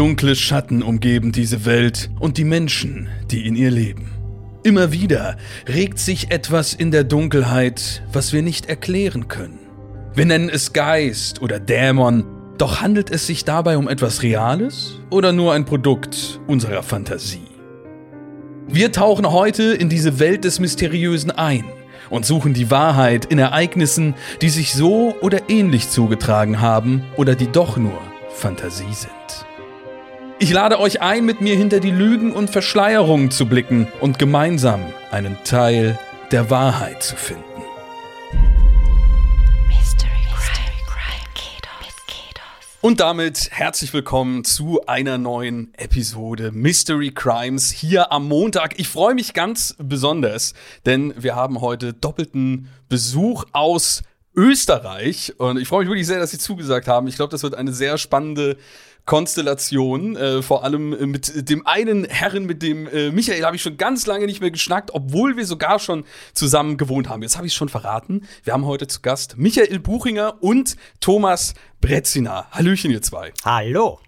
Dunkle Schatten umgeben diese Welt und die Menschen, die in ihr leben. Immer wieder regt sich etwas in der Dunkelheit, was wir nicht erklären können. Wir nennen es Geist oder Dämon, doch handelt es sich dabei um etwas Reales oder nur ein Produkt unserer Fantasie? Wir tauchen heute in diese Welt des Mysteriösen ein und suchen die Wahrheit in Ereignissen, die sich so oder ähnlich zugetragen haben oder die doch nur Fantasie sind. Ich lade euch ein, mit mir hinter die Lügen und Verschleierungen zu blicken und gemeinsam einen Teil der Wahrheit zu finden. Und damit herzlich willkommen zu einer neuen Episode Mystery Crimes hier am Montag. Ich freue mich ganz besonders, denn wir haben heute doppelten Besuch aus Österreich und ich freue mich wirklich sehr, dass Sie zugesagt haben. Ich glaube, das wird eine sehr spannende Konstellation. Äh, vor allem äh, mit dem einen Herren, mit dem äh, Michael, habe ich schon ganz lange nicht mehr geschnackt, obwohl wir sogar schon zusammen gewohnt haben. Jetzt habe ich es schon verraten. Wir haben heute zu Gast Michael Buchinger und Thomas Brezina. Hallöchen, ihr zwei. Hallo.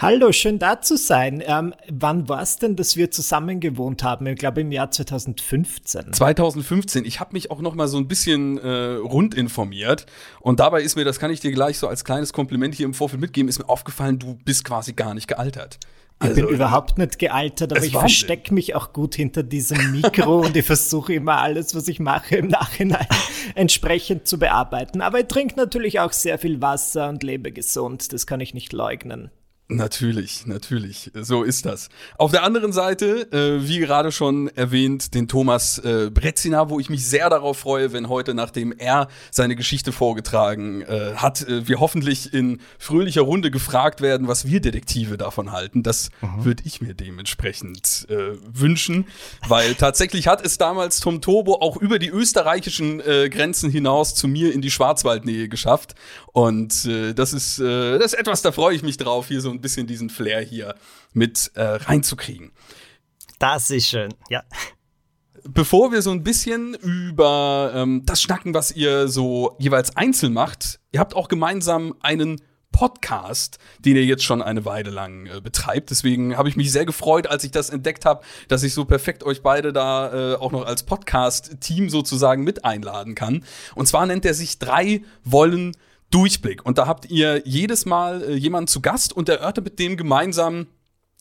Hallo, schön da zu sein. Ähm, wann war es denn, dass wir zusammen gewohnt haben? Ich glaube im Jahr 2015. 2015. Ich habe mich auch noch mal so ein bisschen äh, rund informiert und dabei ist mir, das kann ich dir gleich so als kleines Kompliment hier im Vorfeld mitgeben, ist mir aufgefallen, du bist quasi gar nicht gealtert. Also, ich bin überhaupt nicht gealtert, aber ich verstecke mich auch gut hinter diesem Mikro und ich versuche immer alles, was ich mache, im Nachhinein entsprechend zu bearbeiten. Aber ich trinke natürlich auch sehr viel Wasser und lebe gesund, das kann ich nicht leugnen. Natürlich, natürlich. So ist das. Auf der anderen Seite, äh, wie gerade schon erwähnt, den Thomas äh, Brezina, wo ich mich sehr darauf freue, wenn heute, nachdem er seine Geschichte vorgetragen äh, hat, äh, wir hoffentlich in fröhlicher Runde gefragt werden, was wir Detektive davon halten. Das mhm. würde ich mir dementsprechend äh, wünschen, weil tatsächlich hat es damals Tom Turbo auch über die österreichischen äh, Grenzen hinaus zu mir in die Schwarzwaldnähe geschafft. Und äh, das ist das ist etwas, da freue ich mich drauf, hier so ein bisschen diesen Flair hier mit äh, reinzukriegen. Das ist schön, ja. Bevor wir so ein bisschen über ähm, das schnacken, was ihr so jeweils einzeln macht, ihr habt auch gemeinsam einen Podcast, den ihr jetzt schon eine Weile lang äh, betreibt. Deswegen habe ich mich sehr gefreut, als ich das entdeckt habe, dass ich so perfekt euch beide da äh, auch noch als Podcast-Team sozusagen mit einladen kann. Und zwar nennt er sich Drei Wollen Durchblick. Und da habt ihr jedes Mal äh, jemanden zu Gast und erörtert mit dem gemeinsam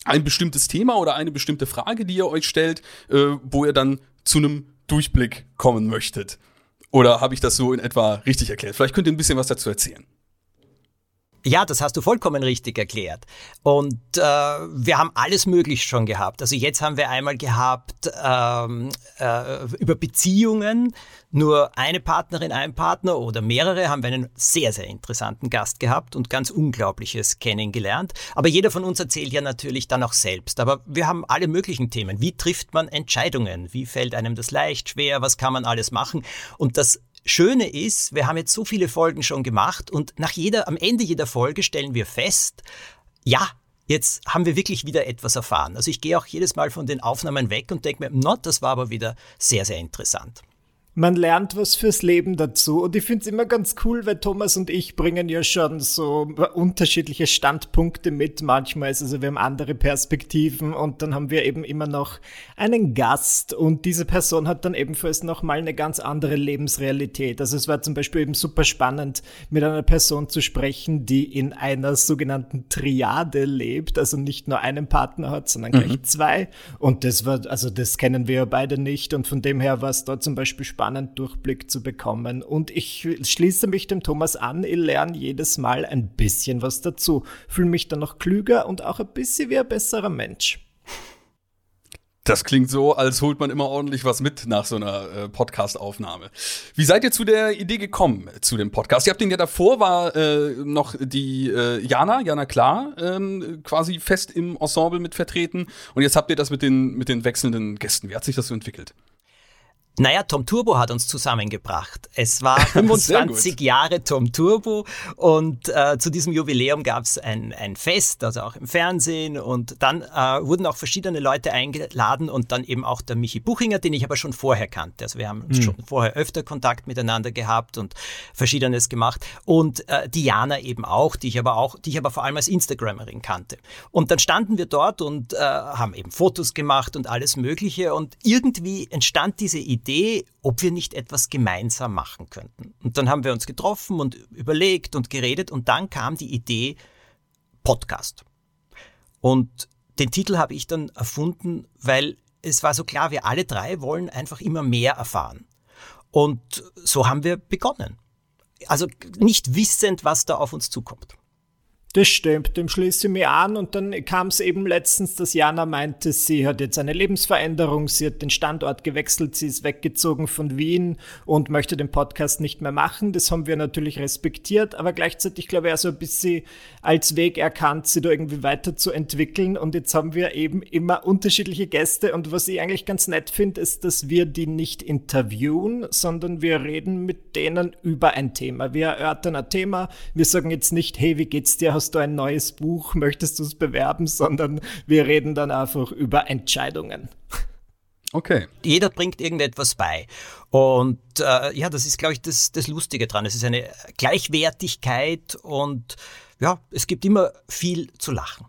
ein bestimmtes Thema oder eine bestimmte Frage, die ihr euch stellt, äh, wo ihr dann zu einem Durchblick kommen möchtet. Oder habe ich das so in etwa richtig erklärt? Vielleicht könnt ihr ein bisschen was dazu erzählen. Ja, das hast du vollkommen richtig erklärt. Und äh, wir haben alles Mögliche schon gehabt. Also jetzt haben wir einmal gehabt ähm, äh, über Beziehungen, nur eine Partnerin, ein Partner oder mehrere, haben wir einen sehr, sehr interessanten Gast gehabt und ganz Unglaubliches kennengelernt. Aber jeder von uns erzählt ja natürlich dann auch selbst. Aber wir haben alle möglichen Themen. Wie trifft man Entscheidungen? Wie fällt einem das leicht, schwer? Was kann man alles machen? Und das Schöne ist, wir haben jetzt so viele Folgen schon gemacht und nach jeder, am Ende jeder Folge stellen wir fest, ja, jetzt haben wir wirklich wieder etwas erfahren. Also ich gehe auch jedes Mal von den Aufnahmen weg und denke mir, not, das war aber wieder sehr, sehr interessant man lernt was fürs Leben dazu. Und ich finde es immer ganz cool, weil Thomas und ich bringen ja schon so unterschiedliche Standpunkte mit manchmal. Also wir haben andere Perspektiven und dann haben wir eben immer noch einen Gast und diese Person hat dann ebenfalls nochmal eine ganz andere Lebensrealität. Also es war zum Beispiel eben super spannend, mit einer Person zu sprechen, die in einer sogenannten Triade lebt, also nicht nur einen Partner hat, sondern gleich mhm. zwei. Und das war, also das kennen wir ja beide nicht und von dem her war es dort zum Beispiel spannend spannenden Durchblick zu bekommen. Und ich schließe mich dem Thomas an, ich lerne jedes Mal ein bisschen was dazu, fühle mich dann noch klüger und auch ein bisschen wie ein besserer Mensch. Das klingt so, als holt man immer ordentlich was mit nach so einer äh, Podcast-Aufnahme. Wie seid ihr zu der Idee gekommen, zu dem Podcast? Ihr habt den ja davor, war äh, noch die äh, Jana, Jana Klar, ähm, quasi fest im Ensemble mit vertreten. Und jetzt habt ihr das mit den, mit den wechselnden Gästen. Wie hat sich das so entwickelt? Naja, Tom Turbo hat uns zusammengebracht. Es war 25 Jahre Tom Turbo und äh, zu diesem Jubiläum gab es ein, ein Fest, also auch im Fernsehen und dann äh, wurden auch verschiedene Leute eingeladen und dann eben auch der Michi Buchinger, den ich aber schon vorher kannte. Also wir haben mhm. schon vorher öfter Kontakt miteinander gehabt und verschiedenes gemacht und äh, Diana eben auch, die ich aber auch, die ich aber vor allem als Instagrammerin kannte. Und dann standen wir dort und äh, haben eben Fotos gemacht und alles Mögliche und irgendwie entstand diese Idee Idee, ob wir nicht etwas gemeinsam machen könnten. Und dann haben wir uns getroffen und überlegt und geredet und dann kam die Idee Podcast. Und den Titel habe ich dann erfunden, weil es war so klar, wir alle drei wollen einfach immer mehr erfahren. Und so haben wir begonnen. Also nicht wissend, was da auf uns zukommt. Das stimmt, dem schließe ich mich an. Und dann kam es eben letztens, dass Jana meinte, sie hat jetzt eine Lebensveränderung, sie hat den Standort gewechselt, sie ist weggezogen von Wien und möchte den Podcast nicht mehr machen. Das haben wir natürlich respektiert, aber gleichzeitig glaube ich auch so ein bisschen als Weg erkannt, sie da irgendwie weiterzuentwickeln. Und jetzt haben wir eben immer unterschiedliche Gäste. Und was ich eigentlich ganz nett finde, ist, dass wir die nicht interviewen, sondern wir reden mit denen über ein Thema. Wir erörtern ein Thema. Wir sagen jetzt nicht, hey, wie geht's dir? Hast hast du ein neues Buch, möchtest du es bewerben, sondern wir reden dann einfach über Entscheidungen. Okay. Jeder bringt irgendetwas bei. Und äh, ja, das ist, glaube ich, das, das Lustige dran. Es ist eine Gleichwertigkeit und ja, es gibt immer viel zu lachen.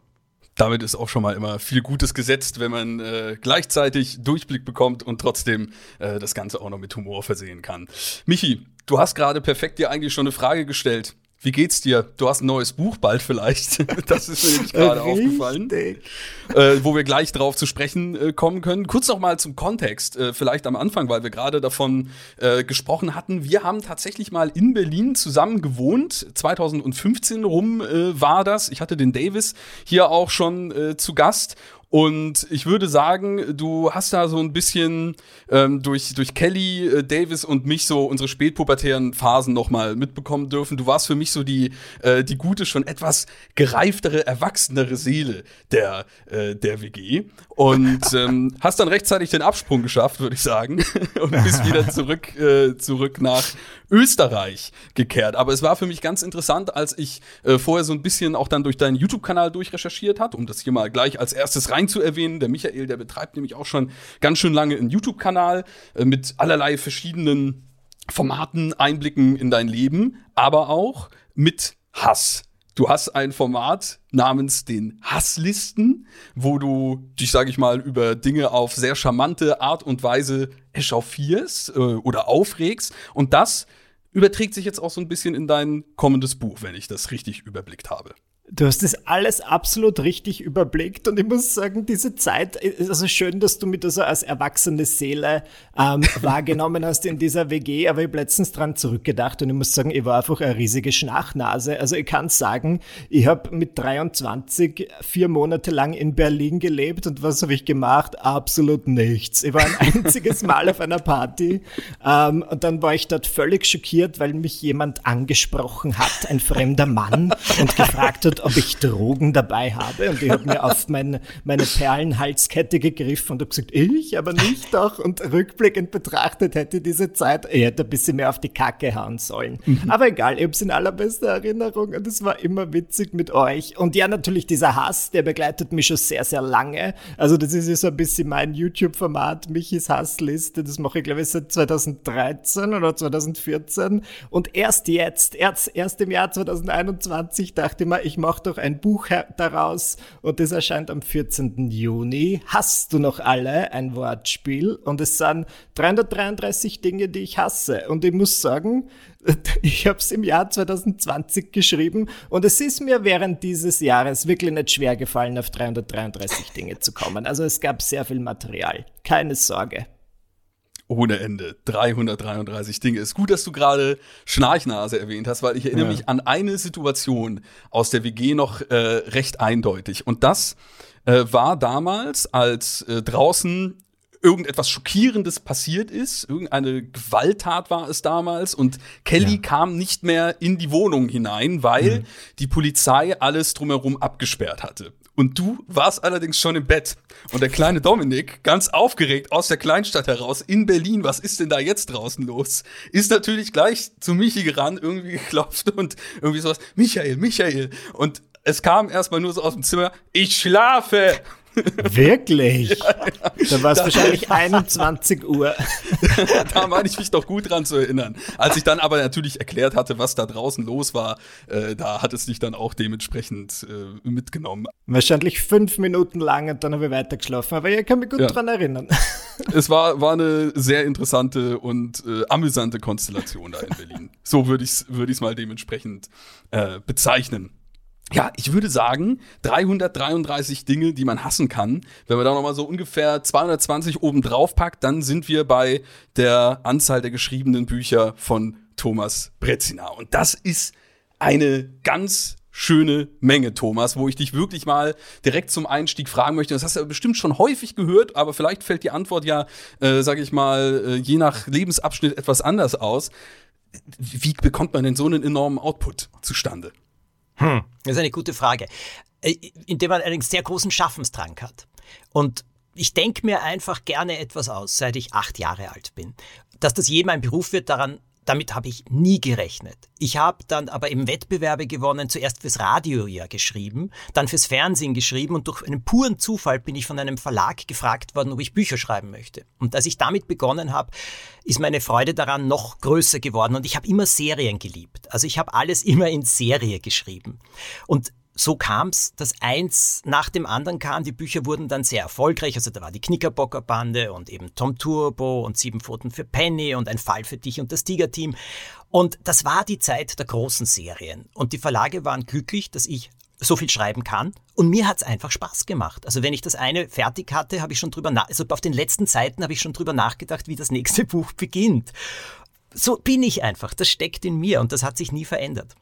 Damit ist auch schon mal immer viel Gutes gesetzt, wenn man äh, gleichzeitig Durchblick bekommt und trotzdem äh, das Ganze auch noch mit Humor versehen kann. Michi, du hast gerade perfekt dir eigentlich schon eine Frage gestellt. Wie geht's dir? Du hast ein neues Buch bald vielleicht. Das ist mir nämlich gerade aufgefallen. Äh, wo wir gleich drauf zu sprechen äh, kommen können. Kurz noch mal zum Kontext, äh, vielleicht am Anfang, weil wir gerade davon äh, gesprochen hatten. Wir haben tatsächlich mal in Berlin zusammen gewohnt. 2015 rum äh, war das. Ich hatte den Davis hier auch schon äh, zu Gast und ich würde sagen, du hast da so ein bisschen ähm, durch, durch Kelly, äh, Davis und mich so unsere spätpubertären Phasen nochmal mitbekommen dürfen. Du warst für mich so die, äh, die gute, schon etwas gereiftere, erwachsenere Seele der, äh, der WG. Und ähm, hast dann rechtzeitig den Absprung geschafft, würde ich sagen. und bist wieder zurück, äh, zurück nach Österreich gekehrt. Aber es war für mich ganz interessant, als ich äh, vorher so ein bisschen auch dann durch deinen YouTube-Kanal durchrecherchiert hat, um das hier mal gleich als erstes rein zu erwähnen. Der Michael, der betreibt nämlich auch schon ganz schön lange einen YouTube-Kanal äh, mit allerlei verschiedenen Formaten, Einblicken in dein Leben, aber auch mit Hass. Du hast ein Format namens den Hasslisten, wo du dich, sage ich mal, über Dinge auf sehr charmante Art und Weise echauffierst äh, oder aufregst. Und das überträgt sich jetzt auch so ein bisschen in dein kommendes Buch, wenn ich das richtig überblickt habe. Du hast das alles absolut richtig überblickt und ich muss sagen, diese Zeit ist also schön, dass du mich da so als erwachsene Seele ähm, wahrgenommen hast in dieser WG, aber ich habe letztens dran zurückgedacht und ich muss sagen, ich war einfach eine riesige Schnachnase. Also ich kann sagen, ich habe mit 23 vier Monate lang in Berlin gelebt und was habe ich gemacht? Absolut nichts. Ich war ein einziges Mal auf einer Party ähm, und dann war ich dort völlig schockiert, weil mich jemand angesprochen hat, ein fremder Mann und gefragt hat, ob ich Drogen dabei habe. Und ich habe mir auf mein, meine Perlenhalskette gegriffen und habe gesagt, ich, aber nicht doch. Und rückblickend betrachtet hätte diese Zeit, ich hätte ein bisschen mehr auf die Kacke hauen sollen. Mhm. Aber egal, ich habe es in allerbester Erinnerung und es war immer witzig mit euch. Und ja, natürlich dieser Hass, der begleitet mich schon sehr, sehr lange. Also das ist ja so ein bisschen mein YouTube-Format, Michis Hassliste. Das mache ich, glaube ich, seit 2013 oder 2014. Und erst jetzt, erst, erst im Jahr 2021 dachte ich mir, ich mache mach doch ein Buch daraus und das erscheint am 14. Juni. Hast du noch alle ein Wortspiel? Und es sind 333 Dinge, die ich hasse. Und ich muss sagen, ich habe es im Jahr 2020 geschrieben und es ist mir während dieses Jahres wirklich nicht schwer gefallen, auf 333 Dinge zu kommen. Also es gab sehr viel Material. Keine Sorge ohne Ende. 333 Dinge. Ist gut, dass du gerade Schnarchnase erwähnt hast, weil ich erinnere ja. mich an eine Situation aus der WG noch äh, recht eindeutig. Und das äh, war damals, als äh, draußen irgendetwas Schockierendes passiert ist. Irgendeine Gewalttat war es damals und Kelly ja. kam nicht mehr in die Wohnung hinein, weil mhm. die Polizei alles drumherum abgesperrt hatte. Und du warst allerdings schon im Bett. Und der kleine Dominik, ganz aufgeregt aus der Kleinstadt heraus in Berlin, was ist denn da jetzt draußen los? Ist natürlich gleich zu Michi gerannt, irgendwie geklopft und irgendwie sowas, Michael, Michael. Und es kam erstmal nur so aus dem Zimmer, ich schlafe. Wirklich? Ja, ja. Da war es wahrscheinlich 21 Uhr. da meine ich mich doch gut dran zu erinnern. Als ich dann aber natürlich erklärt hatte, was da draußen los war, äh, da hat es dich dann auch dementsprechend äh, mitgenommen. Wahrscheinlich fünf Minuten lang und dann habe ich weitergeschlafen, aber ich kann mich gut ja. dran erinnern. Es war, war eine sehr interessante und äh, amüsante Konstellation da in Berlin. So würde ich es würd mal dementsprechend äh, bezeichnen. Ja, ich würde sagen, 333 Dinge, die man hassen kann. Wenn man da nochmal so ungefähr 220 oben drauf packt, dann sind wir bei der Anzahl der geschriebenen Bücher von Thomas Brezina. Und das ist eine ganz schöne Menge, Thomas, wo ich dich wirklich mal direkt zum Einstieg fragen möchte. Das hast du bestimmt schon häufig gehört, aber vielleicht fällt die Antwort ja, äh, sage ich mal, äh, je nach Lebensabschnitt etwas anders aus. Wie bekommt man denn so einen enormen Output zustande? Hm, das ist eine gute Frage. Äh, indem man einen sehr großen Schaffensdrang hat. Und ich denke mir einfach gerne etwas aus, seit ich acht Jahre alt bin. Dass das je mein Beruf wird, daran damit habe ich nie gerechnet. Ich habe dann aber eben Wettbewerbe gewonnen, zuerst fürs Radio ja geschrieben, dann fürs Fernsehen geschrieben und durch einen puren Zufall bin ich von einem Verlag gefragt worden, ob ich Bücher schreiben möchte. Und als ich damit begonnen habe, ist meine Freude daran noch größer geworden und ich habe immer Serien geliebt. Also ich habe alles immer in Serie geschrieben. Und so kam es, dass eins nach dem anderen kam. Die Bücher wurden dann sehr erfolgreich. Also da war die Knickerbocker Bande und eben Tom Turbo und Sieben Pfoten für Penny und ein Fall für dich und das Tiger-Team. Und das war die Zeit der großen Serien. Und die Verlage waren glücklich, dass ich so viel schreiben kann. Und mir hat's einfach Spaß gemacht. Also wenn ich das eine fertig hatte, habe ich schon drüber nach, also auf den letzten Seiten habe ich schon drüber nachgedacht, wie das nächste Buch beginnt. So bin ich einfach. Das steckt in mir und das hat sich nie verändert.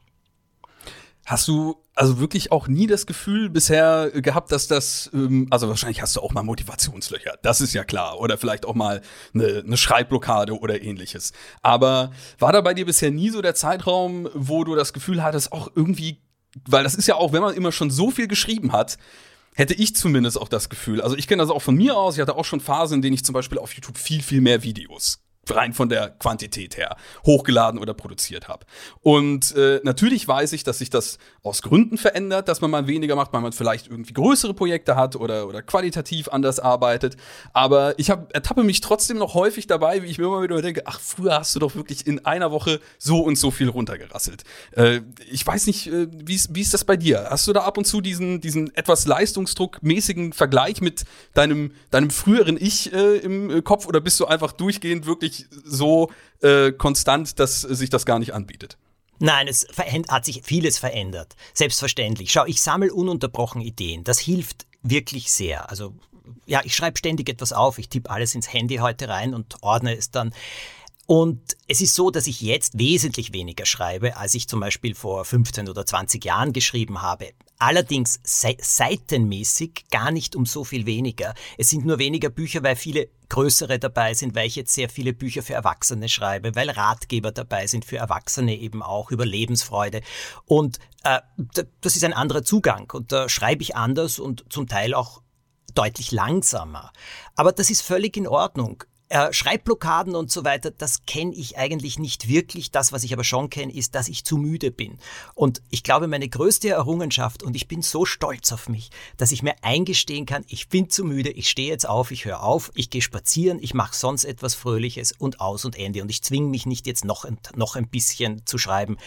Hast du also wirklich auch nie das Gefühl bisher gehabt, dass das, ähm, also wahrscheinlich hast du auch mal Motivationslöcher, das ist ja klar, oder vielleicht auch mal eine, eine Schreibblockade oder ähnliches. Aber war da bei dir bisher nie so der Zeitraum, wo du das Gefühl hattest, auch irgendwie, weil das ist ja auch, wenn man immer schon so viel geschrieben hat, hätte ich zumindest auch das Gefühl. Also ich kenne das auch von mir aus. Ich hatte auch schon Phasen, in denen ich zum Beispiel auf YouTube viel, viel mehr Videos rein von der Quantität her hochgeladen oder produziert habe. Und äh, natürlich weiß ich, dass sich das aus Gründen verändert, dass man mal weniger macht, weil man vielleicht irgendwie größere Projekte hat oder, oder qualitativ anders arbeitet. Aber ich hab, ertappe mich trotzdem noch häufig dabei, wie ich mir immer wieder denke, ach, früher hast du doch wirklich in einer Woche so und so viel runtergerasselt. Äh, ich weiß nicht, äh, wie ist das bei dir? Hast du da ab und zu diesen, diesen etwas leistungsdruckmäßigen Vergleich mit deinem, deinem früheren Ich äh, im Kopf oder bist du einfach durchgehend wirklich so äh, konstant, dass sich das gar nicht anbietet. Nein, es hat sich vieles verändert. Selbstverständlich. Schau, ich sammle ununterbrochen Ideen. Das hilft wirklich sehr. Also ja, ich schreibe ständig etwas auf. Ich tippe alles ins Handy heute rein und ordne es dann. Und es ist so, dass ich jetzt wesentlich weniger schreibe, als ich zum Beispiel vor 15 oder 20 Jahren geschrieben habe. Allerdings seitenmäßig gar nicht um so viel weniger. Es sind nur weniger Bücher, weil viele größere dabei sind, weil ich jetzt sehr viele Bücher für Erwachsene schreibe, weil Ratgeber dabei sind für Erwachsene eben auch über Lebensfreude. Und äh, das ist ein anderer Zugang und da schreibe ich anders und zum Teil auch deutlich langsamer. Aber das ist völlig in Ordnung. Äh, Schreibblockaden und so weiter, das kenne ich eigentlich nicht wirklich. Das, was ich aber schon kenne, ist, dass ich zu müde bin. Und ich glaube, meine größte Errungenschaft, und ich bin so stolz auf mich, dass ich mir eingestehen kann, ich bin zu müde, ich stehe jetzt auf, ich höre auf, ich gehe spazieren, ich mache sonst etwas Fröhliches und aus und Ende. Und ich zwinge mich nicht jetzt noch, noch ein bisschen zu schreiben.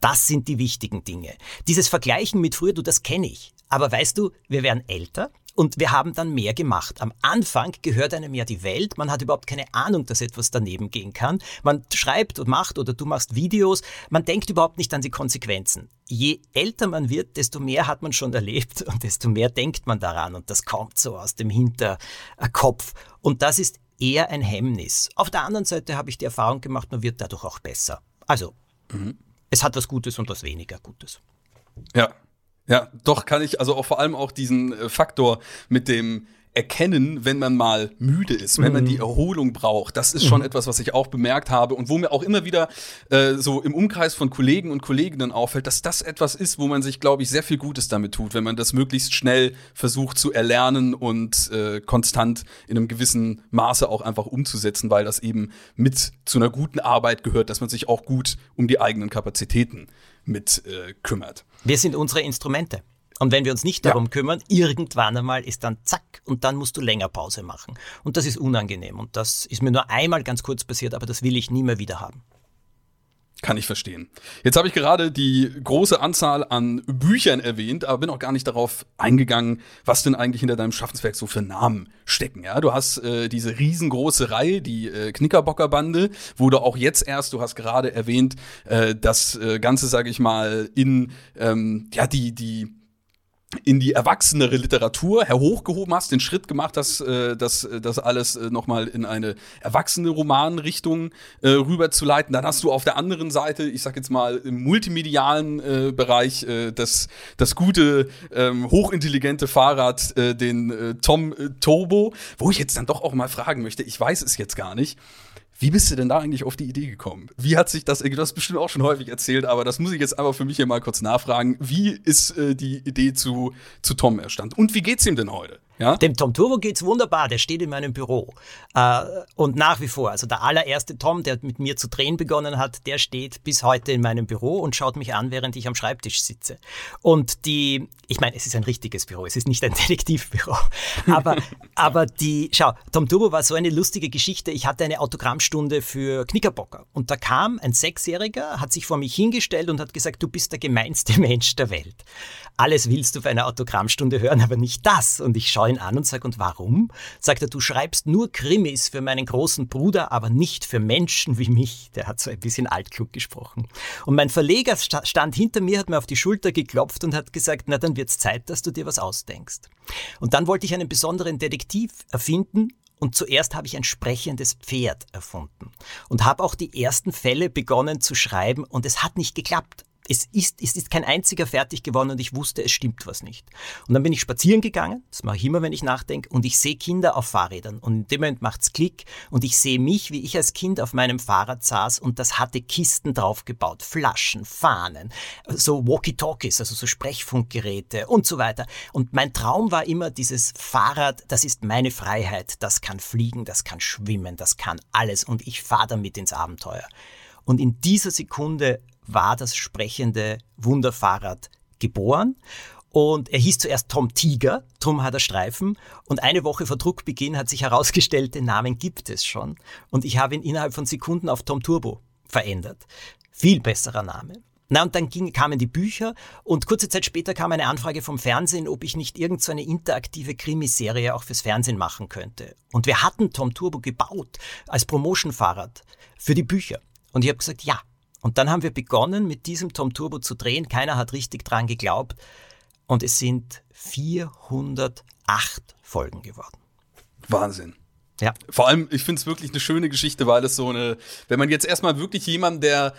Das sind die wichtigen Dinge. Dieses Vergleichen mit früher, du, das kenne ich. Aber weißt du, wir werden älter, und wir haben dann mehr gemacht. Am Anfang gehört einem ja die Welt. Man hat überhaupt keine Ahnung, dass etwas daneben gehen kann. Man schreibt und macht oder du machst Videos. Man denkt überhaupt nicht an die Konsequenzen. Je älter man wird, desto mehr hat man schon erlebt und desto mehr denkt man daran. Und das kommt so aus dem Hinterkopf. Und das ist eher ein Hemmnis. Auf der anderen Seite habe ich die Erfahrung gemacht, man wird dadurch auch besser. Also, mhm. es hat was Gutes und was weniger Gutes. Ja, ja, doch kann ich, also auch vor allem auch diesen äh, Faktor mit dem erkennen, wenn man mal müde ist, wenn man die mhm. Erholung braucht. Das ist schon mhm. etwas, was ich auch bemerkt habe und wo mir auch immer wieder äh, so im Umkreis von Kollegen und Kolleginnen auffällt, dass das etwas ist, wo man sich, glaube ich, sehr viel Gutes damit tut, wenn man das möglichst schnell versucht zu erlernen und äh, konstant in einem gewissen Maße auch einfach umzusetzen, weil das eben mit zu einer guten Arbeit gehört, dass man sich auch gut um die eigenen Kapazitäten mit äh, kümmert. Wir sind unsere Instrumente. Und wenn wir uns nicht darum ja. kümmern, irgendwann einmal ist dann zack und dann musst du länger Pause machen. Und das ist unangenehm. Und das ist mir nur einmal ganz kurz passiert, aber das will ich nie mehr wieder haben. Kann ich verstehen. Jetzt habe ich gerade die große Anzahl an Büchern erwähnt, aber bin auch gar nicht darauf eingegangen, was denn eigentlich hinter deinem Schaffenswerk so für Namen stecken. Ja, du hast äh, diese riesengroße Reihe, die äh, Knickerbocker Bande, wo du auch jetzt erst, du hast gerade erwähnt, äh, das äh, Ganze, sage ich mal, in ähm, ja die die in die erwachsenere Literatur herhochgehoben hast, den Schritt gemacht hast, äh, das, das alles äh, nochmal in eine erwachsene Romanrichtung äh, rüberzuleiten. Dann hast du auf der anderen Seite, ich sag jetzt mal, im multimedialen äh, Bereich äh, das, das gute, ähm, hochintelligente Fahrrad, äh, den äh, Tom äh, Turbo, wo ich jetzt dann doch auch mal fragen möchte, ich weiß es jetzt gar nicht. Wie bist du denn da eigentlich auf die Idee gekommen? Wie hat sich das, du hast bestimmt auch schon häufig erzählt, aber das muss ich jetzt einfach für mich hier mal kurz nachfragen. Wie ist äh, die Idee zu, zu Tom erstanden? Und wie geht's ihm denn heute? Ja? Dem Tom Turbo geht's wunderbar, der steht in meinem Büro. Äh, und nach wie vor, also der allererste Tom, der mit mir zu drehen begonnen hat, der steht bis heute in meinem Büro und schaut mich an, während ich am Schreibtisch sitze. Und die, ich meine, es ist ein richtiges Büro, es ist nicht ein Detektivbüro. Aber, aber die, schau, Tom Turbo war so eine lustige Geschichte. Ich hatte eine Autogrammstunde für Knickerbocker. Und da kam ein Sechsjähriger, hat sich vor mich hingestellt und hat gesagt, du bist der gemeinste Mensch der Welt. Alles willst du für eine Autogrammstunde hören, aber nicht das. Und ich schaue schaue ihn an und sage, und warum? Sagt er, du schreibst nur Krimis für meinen großen Bruder, aber nicht für Menschen wie mich. Der hat so ein bisschen altklug gesprochen. Und mein Verleger stand hinter mir, hat mir auf die Schulter geklopft und hat gesagt, na dann wird's Zeit, dass du dir was ausdenkst. Und dann wollte ich einen besonderen Detektiv erfinden, und zuerst habe ich ein sprechendes Pferd erfunden und habe auch die ersten Fälle begonnen zu schreiben und es hat nicht geklappt es ist, es ist kein einziger fertig geworden und ich wusste, es stimmt was nicht. Und dann bin ich spazieren gegangen, das mache ich immer, wenn ich nachdenke, und ich sehe Kinder auf Fahrrädern. Und in dem Moment macht's Klick und ich sehe mich, wie ich als Kind auf meinem Fahrrad saß und das hatte Kisten draufgebaut, Flaschen, Fahnen, so Walkie-Talkies, also so Sprechfunkgeräte und so weiter. Und mein Traum war immer dieses Fahrrad, das ist meine Freiheit, das kann fliegen, das kann schwimmen, das kann alles und ich fahre damit ins Abenteuer. Und in dieser Sekunde war das sprechende Wunderfahrrad geboren. Und er hieß zuerst Tom Tiger, Tom hat er Streifen. Und eine Woche vor Druckbeginn hat sich herausgestellt, den Namen gibt es schon. Und ich habe ihn innerhalb von Sekunden auf Tom Turbo verändert. Viel besserer Name. Na, und dann ging, kamen die Bücher und kurze Zeit später kam eine Anfrage vom Fernsehen, ob ich nicht irgendeine so interaktive Krimiserie auch fürs Fernsehen machen könnte. Und wir hatten Tom Turbo gebaut als Promotion-Fahrrad für die Bücher. Und ich habe gesagt, ja, und dann haben wir begonnen, mit diesem Tom Turbo zu drehen. Keiner hat richtig dran geglaubt. Und es sind 408 Folgen geworden. Wahnsinn. Ja. Vor allem, ich finde es wirklich eine schöne Geschichte, weil es so eine, wenn man jetzt erstmal wirklich jemand, der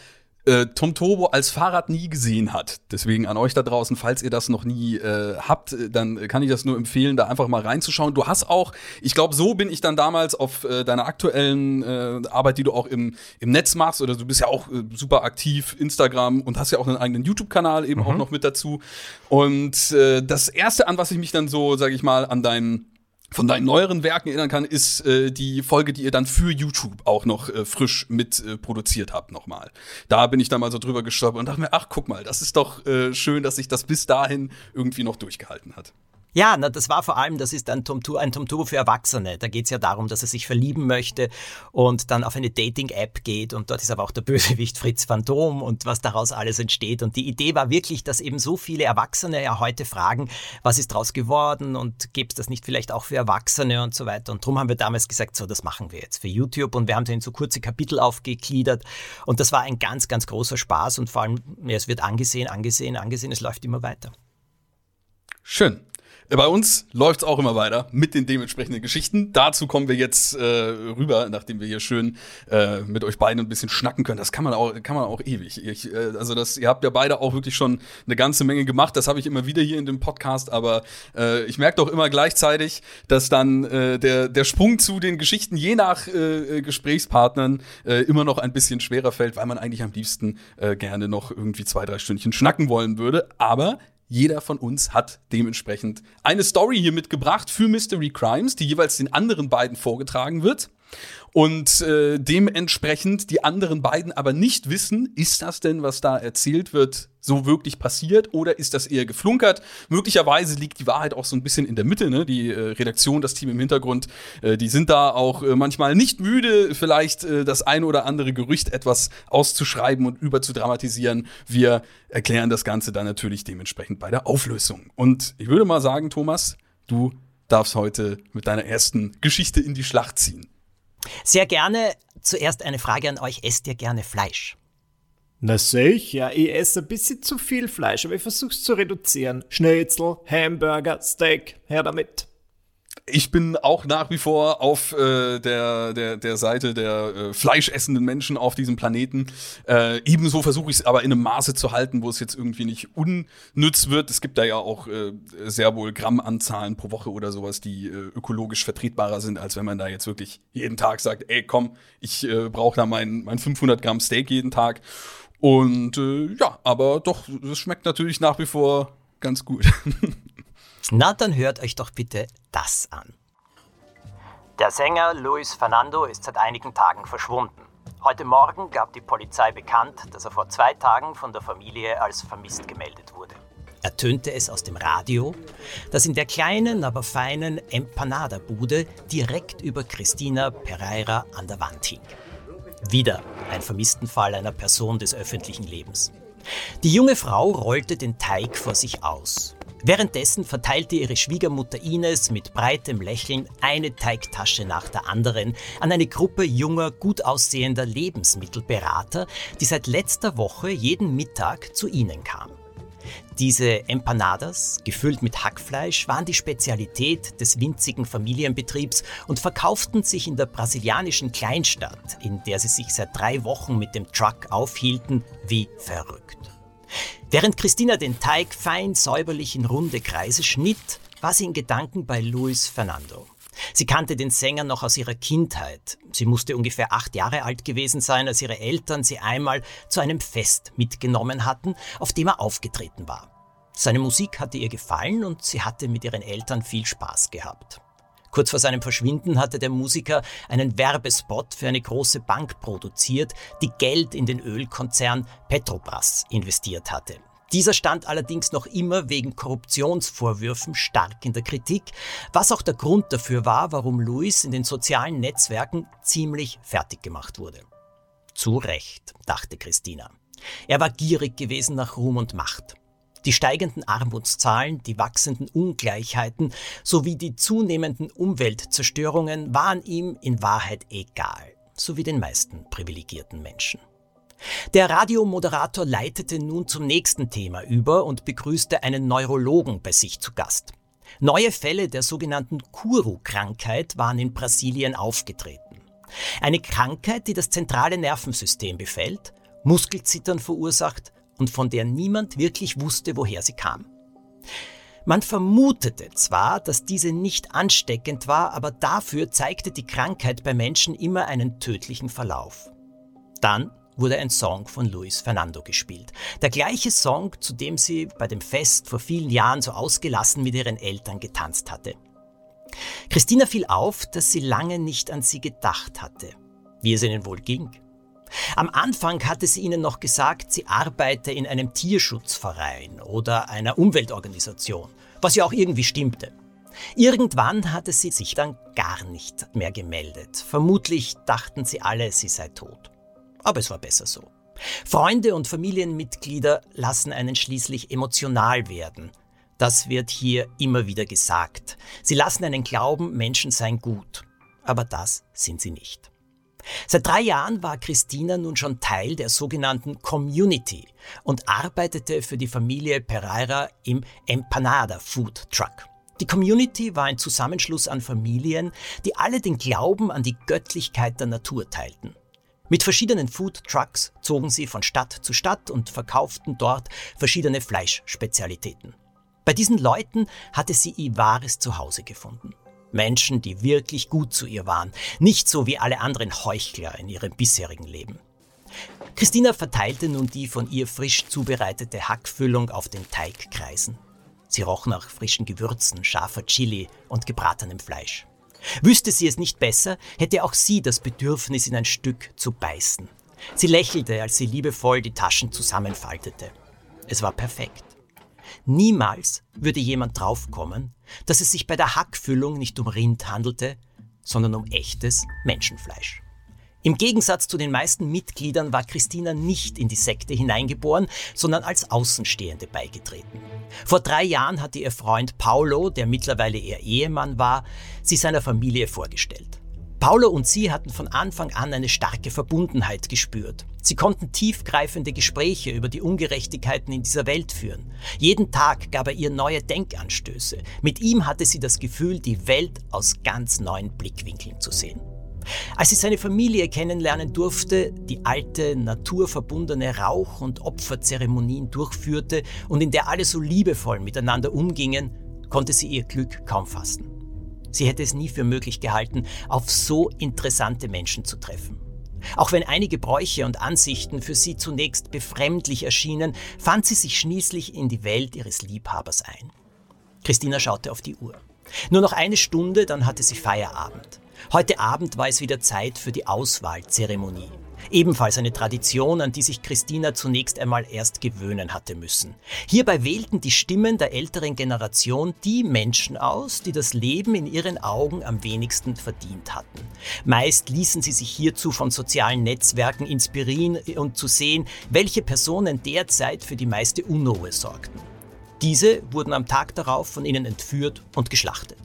äh, Tom Turbo als Fahrrad nie gesehen hat. Deswegen an euch da draußen, falls ihr das noch nie äh, habt, dann kann ich das nur empfehlen, da einfach mal reinzuschauen. Du hast auch, ich glaube, so bin ich dann damals auf äh, deiner aktuellen äh, Arbeit, die du auch im, im Netz machst, oder du bist ja auch äh, super aktiv, Instagram und hast ja auch einen eigenen YouTube-Kanal eben mhm. auch noch mit dazu. Und äh, das erste, an was ich mich dann so, sage ich mal, an deinen von deinen neueren Werken erinnern kann, ist äh, die Folge, die ihr dann für YouTube auch noch äh, frisch mit äh, produziert habt nochmal. Da bin ich dann mal so drüber gestolpert und dachte mir, ach guck mal, das ist doch äh, schön, dass sich das bis dahin irgendwie noch durchgehalten hat. Ja, na, das war vor allem, das ist ein Tom, ein Tom Turbo für Erwachsene. Da geht es ja darum, dass er sich verlieben möchte und dann auf eine Dating-App geht und dort ist aber auch der Bösewicht Fritz Phantom und was daraus alles entsteht. Und die Idee war wirklich, dass eben so viele Erwachsene ja heute fragen, was ist daraus geworden und gibt es das nicht vielleicht auch für Erwachsene und so weiter. Und darum haben wir damals gesagt, so, das machen wir jetzt für YouTube und wir haben dann so kurze Kapitel aufgegliedert und das war ein ganz, ganz großer Spaß und vor allem, ja, es wird angesehen, angesehen, angesehen, es läuft immer weiter. Schön. Bei uns läuft es auch immer weiter mit den dementsprechenden Geschichten. Dazu kommen wir jetzt äh, rüber, nachdem wir hier schön äh, mit euch beiden ein bisschen schnacken können. Das kann man auch, kann man auch ewig. Ich, äh, also das, ihr habt ja beide auch wirklich schon eine ganze Menge gemacht. Das habe ich immer wieder hier in dem Podcast. Aber äh, ich merke doch immer gleichzeitig, dass dann äh, der der Sprung zu den Geschichten je nach äh, Gesprächspartnern äh, immer noch ein bisschen schwerer fällt, weil man eigentlich am liebsten äh, gerne noch irgendwie zwei drei Stündchen schnacken wollen würde. Aber jeder von uns hat dementsprechend eine Story hier mitgebracht für Mystery Crimes, die jeweils den anderen beiden vorgetragen wird und äh, dementsprechend die anderen beiden aber nicht wissen, ist das denn, was da erzählt wird, so wirklich passiert oder ist das eher geflunkert? Möglicherweise liegt die Wahrheit auch so ein bisschen in der Mitte. Ne? Die äh, Redaktion, das Team im Hintergrund, äh, die sind da auch äh, manchmal nicht müde, vielleicht äh, das eine oder andere Gerücht etwas auszuschreiben und überzudramatisieren. Wir erklären das Ganze dann natürlich dementsprechend bei der Auflösung. Und ich würde mal sagen, Thomas, du darfst heute mit deiner ersten Geschichte in die Schlacht ziehen. Sehr gerne. Zuerst eine Frage an euch. Esst ihr gerne Fleisch? Na sicher, ich esse ein bisschen zu viel Fleisch, aber ich versuch's zu reduzieren. Schnitzel, Hamburger, Steak, her damit ich bin auch nach wie vor auf äh, der, der, der Seite der äh, fleischessenden Menschen auf diesem Planeten. Äh, ebenso versuche ich es aber in einem Maße zu halten, wo es jetzt irgendwie nicht unnütz wird. Es gibt da ja auch äh, sehr wohl Grammanzahlen pro Woche oder sowas, die äh, ökologisch vertretbarer sind, als wenn man da jetzt wirklich jeden Tag sagt, ey komm, ich äh, brauche da mein, mein 500 Gramm Steak jeden Tag. Und äh, ja, aber doch, es schmeckt natürlich nach wie vor ganz gut. Na, dann hört euch doch bitte das an. Der Sänger Luis Fernando ist seit einigen Tagen verschwunden. Heute Morgen gab die Polizei bekannt, dass er vor zwei Tagen von der Familie als vermisst gemeldet wurde. Ertönte es aus dem Radio, das in der kleinen, aber feinen Empanada-Bude direkt über Christina Pereira an der Wand hing. Wieder ein Vermisstenfall einer Person des öffentlichen Lebens. Die junge Frau rollte den Teig vor sich aus. Währenddessen verteilte ihre Schwiegermutter Ines mit breitem Lächeln eine Teigtasche nach der anderen an eine Gruppe junger, gut aussehender Lebensmittelberater, die seit letzter Woche jeden Mittag zu ihnen kamen. Diese Empanadas, gefüllt mit Hackfleisch, waren die Spezialität des winzigen Familienbetriebs und verkauften sich in der brasilianischen Kleinstadt, in der sie sich seit drei Wochen mit dem Truck aufhielten, wie verrückt. Während Christina den Teig fein säuberlich in runde Kreise schnitt, war sie in Gedanken bei Luis Fernando. Sie kannte den Sänger noch aus ihrer Kindheit. Sie musste ungefähr acht Jahre alt gewesen sein, als ihre Eltern sie einmal zu einem Fest mitgenommen hatten, auf dem er aufgetreten war. Seine Musik hatte ihr gefallen und sie hatte mit ihren Eltern viel Spaß gehabt. Kurz vor seinem Verschwinden hatte der Musiker einen Werbespot für eine große Bank produziert, die Geld in den Ölkonzern Petrobras investiert hatte. Dieser stand allerdings noch immer wegen Korruptionsvorwürfen stark in der Kritik, was auch der Grund dafür war, warum Luis in den sozialen Netzwerken ziemlich fertig gemacht wurde. Zu Recht, dachte Christina. Er war gierig gewesen nach Ruhm und Macht. Die steigenden Armutszahlen, die wachsenden Ungleichheiten sowie die zunehmenden Umweltzerstörungen waren ihm in Wahrheit egal, so wie den meisten privilegierten Menschen. Der Radiomoderator leitete nun zum nächsten Thema über und begrüßte einen Neurologen bei sich zu Gast. Neue Fälle der sogenannten Kuru-Krankheit waren in Brasilien aufgetreten. Eine Krankheit, die das zentrale Nervensystem befällt, Muskelzittern verursacht und von der niemand wirklich wusste, woher sie kam. Man vermutete zwar, dass diese nicht ansteckend war, aber dafür zeigte die Krankheit bei Menschen immer einen tödlichen Verlauf. Dann wurde ein Song von Luis Fernando gespielt. Der gleiche Song, zu dem sie bei dem Fest vor vielen Jahren so ausgelassen mit ihren Eltern getanzt hatte. Christina fiel auf, dass sie lange nicht an sie gedacht hatte, wie es ihnen wohl ging. Am Anfang hatte sie ihnen noch gesagt, sie arbeite in einem Tierschutzverein oder einer Umweltorganisation, was ja auch irgendwie stimmte. Irgendwann hatte sie sich dann gar nicht mehr gemeldet. Vermutlich dachten sie alle, sie sei tot. Aber es war besser so. Freunde und Familienmitglieder lassen einen schließlich emotional werden. Das wird hier immer wieder gesagt. Sie lassen einen glauben, Menschen seien gut. Aber das sind sie nicht. Seit drei Jahren war Christina nun schon Teil der sogenannten Community und arbeitete für die Familie Pereira im Empanada Food Truck. Die Community war ein Zusammenschluss an Familien, die alle den Glauben an die Göttlichkeit der Natur teilten. Mit verschiedenen Food Trucks zogen sie von Stadt zu Stadt und verkauften dort verschiedene Fleischspezialitäten. Bei diesen Leuten hatte sie ihr wahres Zuhause gefunden. Menschen, die wirklich gut zu ihr waren, nicht so wie alle anderen Heuchler in ihrem bisherigen Leben. Christina verteilte nun die von ihr frisch zubereitete Hackfüllung auf den Teigkreisen. Sie roch nach frischen Gewürzen, scharfer Chili und gebratenem Fleisch. Wüsste sie es nicht besser, hätte auch sie das Bedürfnis, in ein Stück zu beißen. Sie lächelte, als sie liebevoll die Taschen zusammenfaltete. Es war perfekt. Niemals würde jemand draufkommen, dass es sich bei der Hackfüllung nicht um Rind handelte, sondern um echtes Menschenfleisch. Im Gegensatz zu den meisten Mitgliedern war Christina nicht in die Sekte hineingeboren, sondern als Außenstehende beigetreten. Vor drei Jahren hatte ihr Freund Paolo, der mittlerweile ihr Ehemann war, sie seiner Familie vorgestellt. Paolo und sie hatten von Anfang an eine starke Verbundenheit gespürt. Sie konnten tiefgreifende Gespräche über die Ungerechtigkeiten in dieser Welt führen. Jeden Tag gab er ihr neue Denkanstöße. Mit ihm hatte sie das Gefühl, die Welt aus ganz neuen Blickwinkeln zu sehen. Als sie seine Familie kennenlernen durfte, die alte, naturverbundene Rauch- und Opferzeremonien durchführte und in der alle so liebevoll miteinander umgingen, konnte sie ihr Glück kaum fassen. Sie hätte es nie für möglich gehalten, auf so interessante Menschen zu treffen. Auch wenn einige Bräuche und Ansichten für sie zunächst befremdlich erschienen, fand sie sich schließlich in die Welt ihres Liebhabers ein. Christina schaute auf die Uhr. Nur noch eine Stunde, dann hatte sie Feierabend. Heute Abend war es wieder Zeit für die Auswahlzeremonie. Ebenfalls eine Tradition, an die sich Christina zunächst einmal erst gewöhnen hatte müssen. Hierbei wählten die Stimmen der älteren Generation die Menschen aus, die das Leben in ihren Augen am wenigsten verdient hatten. Meist ließen sie sich hierzu von sozialen Netzwerken inspirieren und zu sehen, welche Personen derzeit für die meiste Unruhe sorgten. Diese wurden am Tag darauf von ihnen entführt und geschlachtet.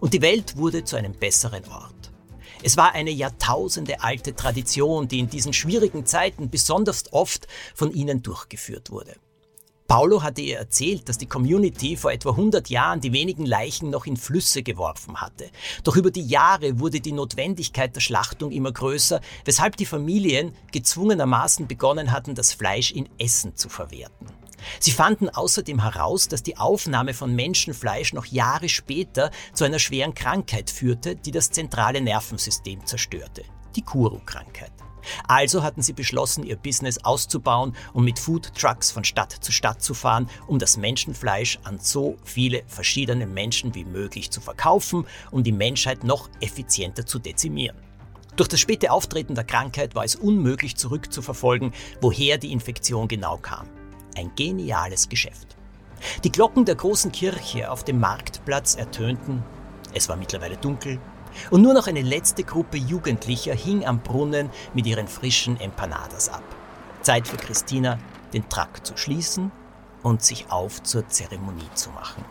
Und die Welt wurde zu einem besseren Ort. Es war eine jahrtausendealte Tradition, die in diesen schwierigen Zeiten besonders oft von ihnen durchgeführt wurde. Paulo hatte ihr erzählt, dass die Community vor etwa 100 Jahren die wenigen Leichen noch in Flüsse geworfen hatte. Doch über die Jahre wurde die Notwendigkeit der Schlachtung immer größer, weshalb die Familien gezwungenermaßen begonnen hatten, das Fleisch in Essen zu verwerten. Sie fanden außerdem heraus, dass die Aufnahme von Menschenfleisch noch Jahre später zu einer schweren Krankheit führte, die das zentrale Nervensystem zerstörte, die Kuru-Krankheit. Also hatten sie beschlossen, ihr Business auszubauen und mit Food Trucks von Stadt zu Stadt zu fahren, um das Menschenfleisch an so viele verschiedene Menschen wie möglich zu verkaufen, um die Menschheit noch effizienter zu dezimieren. Durch das späte Auftreten der Krankheit war es unmöglich zurückzuverfolgen, woher die Infektion genau kam. Ein geniales Geschäft. Die Glocken der großen Kirche auf dem Marktplatz ertönten. Es war mittlerweile dunkel. Und nur noch eine letzte Gruppe Jugendlicher hing am Brunnen mit ihren frischen Empanadas ab. Zeit für Christina, den Truck zu schließen und sich auf zur Zeremonie zu machen.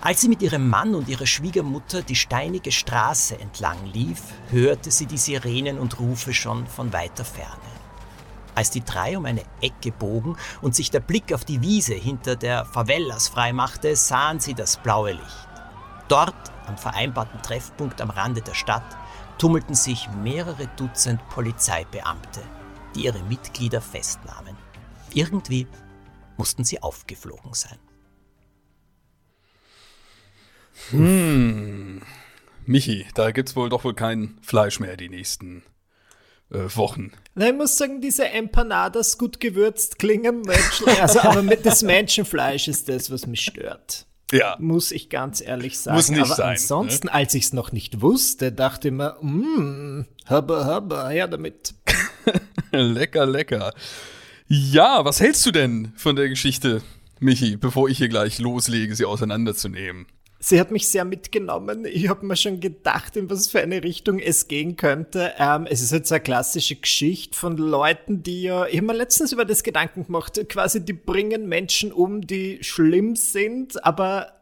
Als sie mit ihrem Mann und ihrer Schwiegermutter die steinige Straße entlang lief, hörte sie die Sirenen und Rufe schon von weiter Ferne. Als die drei um eine Ecke bogen und sich der Blick auf die Wiese hinter der Favelas freimachte, sahen sie das blaue Licht. Dort, am vereinbarten Treffpunkt am Rande der Stadt, tummelten sich mehrere Dutzend Polizeibeamte, die ihre Mitglieder festnahmen. Irgendwie mussten sie aufgeflogen sein. Hm. Michi, da gibt's wohl doch wohl kein Fleisch mehr die nächsten Wochen. Na, ich muss sagen, diese Empanadas gut gewürzt klingen. Also, aber mit das Menschenfleisch ist das, was mich stört. Ja. Muss ich ganz ehrlich sagen. Muss nicht aber sein, ansonsten, als ich es noch nicht wusste, dachte ich mir, mmm, habba, habba, her damit. lecker, lecker. Ja, was hältst du denn von der Geschichte, Michi, bevor ich hier gleich loslege, sie auseinanderzunehmen? Sie hat mich sehr mitgenommen. Ich habe mir schon gedacht, in was für eine Richtung es gehen könnte. Ähm, es ist jetzt eine klassische Geschichte von Leuten, die ja, ich habe mir letztens über das Gedanken gemacht, quasi die bringen Menschen um, die schlimm sind, aber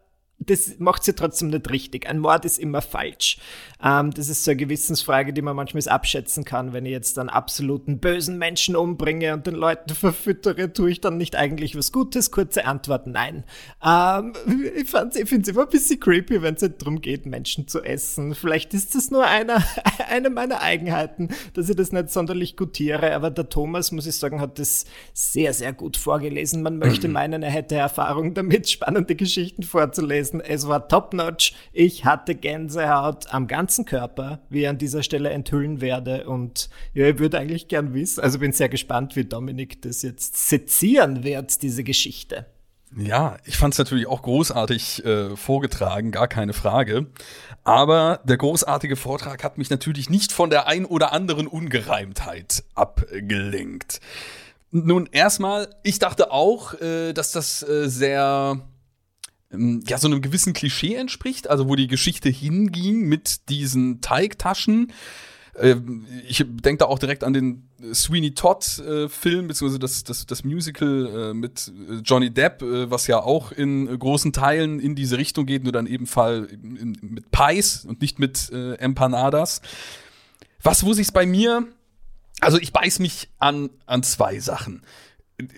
das macht sie trotzdem nicht richtig. Ein Mord ist immer falsch. Ähm, das ist so eine Gewissensfrage, die man manchmal abschätzen kann. Wenn ich jetzt einen absoluten bösen Menschen umbringe und den Leuten verfüttere, tue ich dann nicht eigentlich was Gutes? Kurze Antwort, nein. Ähm, ich, ich finde es immer ein bisschen creepy, wenn es halt darum geht, Menschen zu essen. Vielleicht ist das nur einer, eine meiner Eigenheiten, dass ich das nicht sonderlich gutiere. Aber der Thomas, muss ich sagen, hat das sehr, sehr gut vorgelesen. Man möchte meinen, er hätte Erfahrung damit, spannende Geschichten vorzulesen. Es war top-notch. Ich hatte Gänsehaut am ganzen Körper, wie ich an dieser Stelle enthüllen werde. Und ja, ich würde eigentlich gern wissen, also bin sehr gespannt, wie Dominik das jetzt sezieren wird, diese Geschichte. Ja, ich fand es natürlich auch großartig äh, vorgetragen, gar keine Frage. Aber der großartige Vortrag hat mich natürlich nicht von der ein oder anderen Ungereimtheit abgelenkt. Nun, erstmal, ich dachte auch, äh, dass das äh, sehr ja, so einem gewissen Klischee entspricht, also wo die Geschichte hinging mit diesen Teigtaschen. Äh, ich denke da auch direkt an den Sweeney Todd-Film, äh, beziehungsweise das, das, das Musical äh, mit äh, Johnny Depp, was ja auch in großen Teilen in diese Richtung geht, nur dann ebenfalls mit Pies und nicht mit Empanadas. Was, wo sich's bei mir also ich beiß mich an, an zwei Sachen.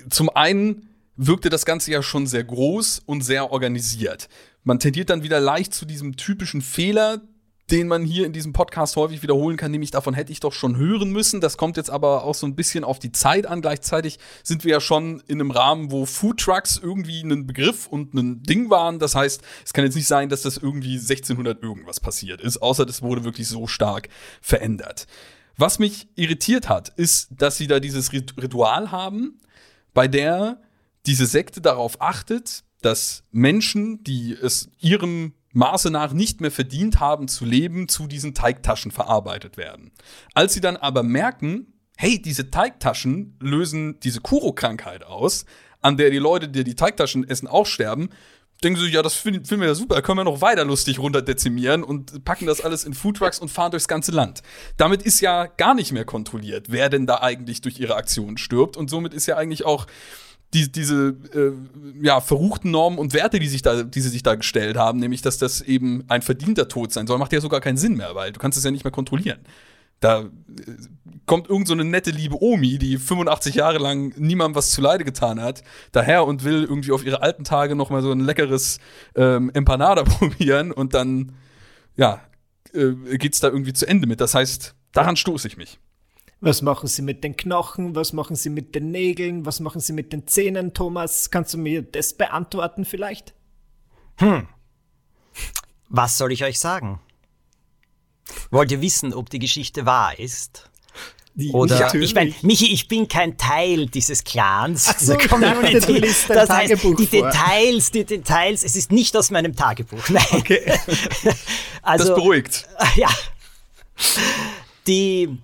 Zum einen wirkte das Ganze ja schon sehr groß und sehr organisiert. Man tendiert dann wieder leicht zu diesem typischen Fehler, den man hier in diesem Podcast häufig wiederholen kann, nämlich davon hätte ich doch schon hören müssen. Das kommt jetzt aber auch so ein bisschen auf die Zeit an. Gleichzeitig sind wir ja schon in einem Rahmen, wo Food Trucks irgendwie ein Begriff und ein Ding waren. Das heißt, es kann jetzt nicht sein, dass das irgendwie 1600 irgendwas passiert ist, außer das wurde wirklich so stark verändert. Was mich irritiert hat, ist, dass sie da dieses Ritual haben, bei der diese Sekte darauf achtet, dass Menschen, die es ihrem Maße nach nicht mehr verdient haben zu leben, zu diesen Teigtaschen verarbeitet werden. Als sie dann aber merken, hey, diese Teigtaschen lösen diese Kuro-Krankheit aus, an der die Leute, die die Teigtaschen essen, auch sterben, denken sie, ja, das finden find wir ja super, können wir noch weiter lustig runterdezimieren und packen das alles in Foodtrucks und fahren durchs ganze Land. Damit ist ja gar nicht mehr kontrolliert, wer denn da eigentlich durch ihre Aktion stirbt und somit ist ja eigentlich auch die, diese äh, ja, verruchten Normen und Werte, die, sich da, die sie sich da gestellt haben, nämlich dass das eben ein verdienter Tod sein soll, macht ja sogar keinen Sinn mehr, weil du kannst es ja nicht mehr kontrollieren. Da äh, kommt irgend so eine nette liebe Omi, die 85 Jahre lang niemandem was zuleide getan hat, daher und will irgendwie auf ihre alten Tage noch mal so ein leckeres ähm, Empanada probieren und dann, ja, äh, geht's da irgendwie zu Ende mit. Das heißt, daran stoße ich mich. Was machen Sie mit den Knochen? Was machen Sie mit den Nägeln? Was machen Sie mit den Zähnen, Thomas? Kannst du mir das beantworten vielleicht? Hm. Was soll ich euch sagen? Wollt ihr wissen, ob die Geschichte wahr ist? Die, Oder ich meine, Michi, ich bin kein Teil dieses Clans, Ach so, Community. Dachte, das heißt, Tagebuch die vor. Details, die Details, es ist nicht aus meinem Tagebuch. Nein. Okay. also, das beruhigt. Ja. Die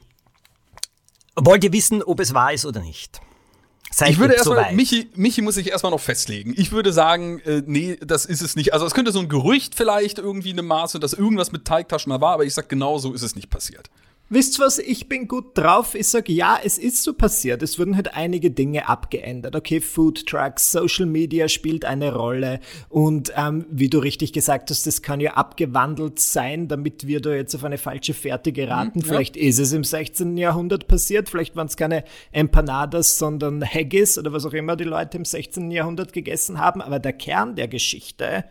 wollt ihr wissen, ob es wahr ist oder nicht? Seid ich würde erstmal, so Michi, Michi muss sich erstmal noch festlegen. Ich würde sagen, äh, nee, das ist es nicht. Also es könnte so ein Gerücht vielleicht irgendwie in einem Maße, dass irgendwas mit Teigtaschen mal war, aber ich sag genau so ist es nicht passiert wisst was, ich bin gut drauf. Ich sag, ja, es ist so passiert. Es wurden halt einige Dinge abgeändert. Okay, Food Trucks, Social Media spielt eine Rolle. Und ähm, wie du richtig gesagt hast, das kann ja abgewandelt sein, damit wir da jetzt auf eine falsche Fährte geraten. Mhm, vielleicht ja. ist es im 16. Jahrhundert passiert. Vielleicht waren es keine Empanadas, sondern Haggis oder was auch immer die Leute im 16. Jahrhundert gegessen haben. Aber der Kern der Geschichte,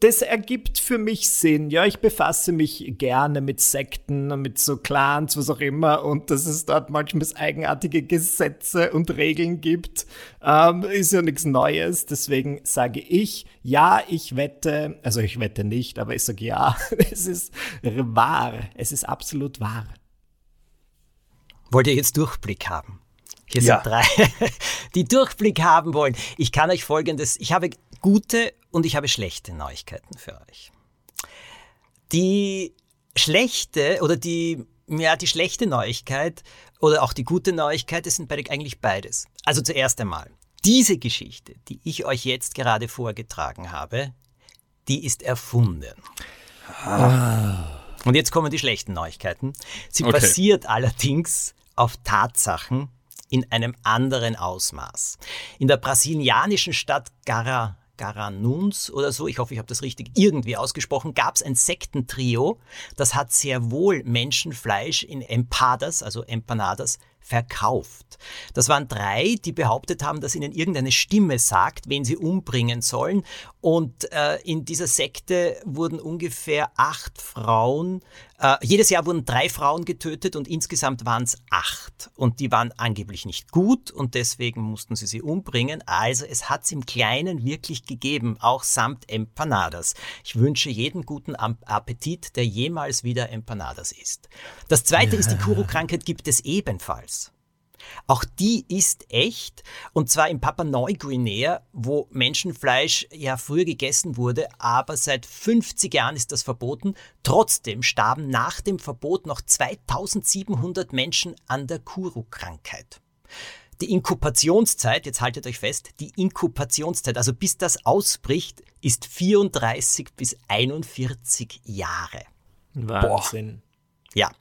das ergibt für mich Sinn. Ja, ich befasse mich gerne mit Sekten, mit so Clans, was auch immer, und dass es dort manchmal eigenartige Gesetze und Regeln gibt, ähm, ist ja nichts Neues. Deswegen sage ich, ja, ich wette, also ich wette nicht, aber ich sage ja, es ist wahr. Es ist absolut wahr. Wollt ihr jetzt Durchblick haben? Hier sind ja. drei, die Durchblick haben wollen. Ich kann euch folgendes, ich habe gute und ich habe schlechte Neuigkeiten für euch. Die schlechte oder die, ja, die schlechte Neuigkeit oder auch die gute Neuigkeit, das sind eigentlich beides. Also zuerst einmal, diese Geschichte, die ich euch jetzt gerade vorgetragen habe, die ist erfunden. Ah. Und jetzt kommen die schlechten Neuigkeiten. Sie okay. basiert allerdings auf Tatsachen in einem anderen Ausmaß. In der brasilianischen Stadt Gara Garanuns oder so, ich hoffe, ich habe das richtig irgendwie ausgesprochen, gab es ein Sektentrio, das hat sehr wohl Menschenfleisch in Empadas, also Empanadas, verkauft. Das waren drei, die behauptet haben, dass ihnen irgendeine Stimme sagt, wen sie umbringen sollen. Und äh, in dieser Sekte wurden ungefähr acht Frauen, äh, jedes Jahr wurden drei Frauen getötet und insgesamt waren es acht. Und die waren angeblich nicht gut und deswegen mussten sie sie umbringen. Also es hat es im Kleinen wirklich gegeben, auch samt Empanadas. Ich wünsche jeden guten Appetit, der jemals wieder Empanadas isst. Das zweite ja. ist, die Kuro-Krankheit gibt es ebenfalls. Auch die ist echt und zwar in Papua Neuguinea, wo Menschenfleisch ja früher gegessen wurde, aber seit 50 Jahren ist das verboten. Trotzdem starben nach dem Verbot noch 2700 Menschen an der Kuru-Krankheit. Die Inkubationszeit, jetzt haltet euch fest, die Inkubationszeit, also bis das ausbricht, ist 34 bis 41 Jahre. Wahnsinn. Boah. Ja,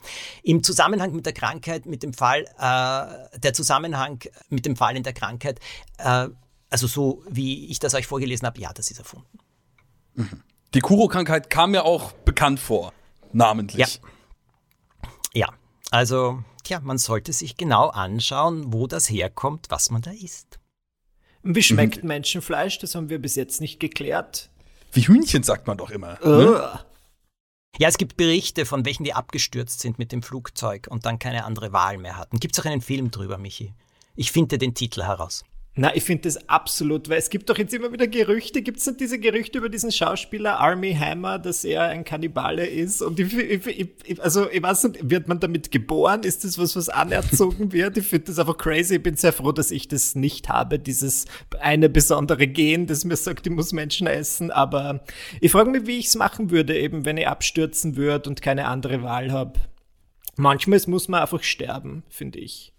im Zusammenhang mit der Krankheit, mit dem Fall, äh, der Zusammenhang mit dem Fall in der Krankheit, äh, also so wie ich das euch vorgelesen habe, ja, das ist erfunden. Mhm. Die Kuro-Krankheit kam mir auch bekannt vor, namentlich. Ja. ja, also, tja, man sollte sich genau anschauen, wo das herkommt, was man da isst. Wie schmeckt mhm. Menschenfleisch? Das haben wir bis jetzt nicht geklärt. Wie Hühnchen sagt man doch immer. Uh. Ne? Ja, es gibt Berichte von welchen, die abgestürzt sind mit dem Flugzeug und dann keine andere Wahl mehr hatten. Gibt es auch einen Film drüber, Michi? Ich finde den Titel heraus. Na, ich finde das absolut, weil es gibt doch jetzt immer wieder Gerüchte. Gibt es nicht diese Gerüchte über diesen Schauspieler Army Hammer, dass er ein Kannibale ist? Und ich, ich, ich, also ich weiß nicht, wird man damit geboren? Ist das was, was anerzogen wird? Ich finde das einfach crazy. Ich bin sehr froh, dass ich das nicht habe, dieses eine besondere Gen, das mir sagt, ich muss Menschen essen. Aber ich frage mich, wie ich es machen würde, eben wenn ich abstürzen würde und keine andere Wahl habe. Manchmal muss man einfach sterben, finde ich.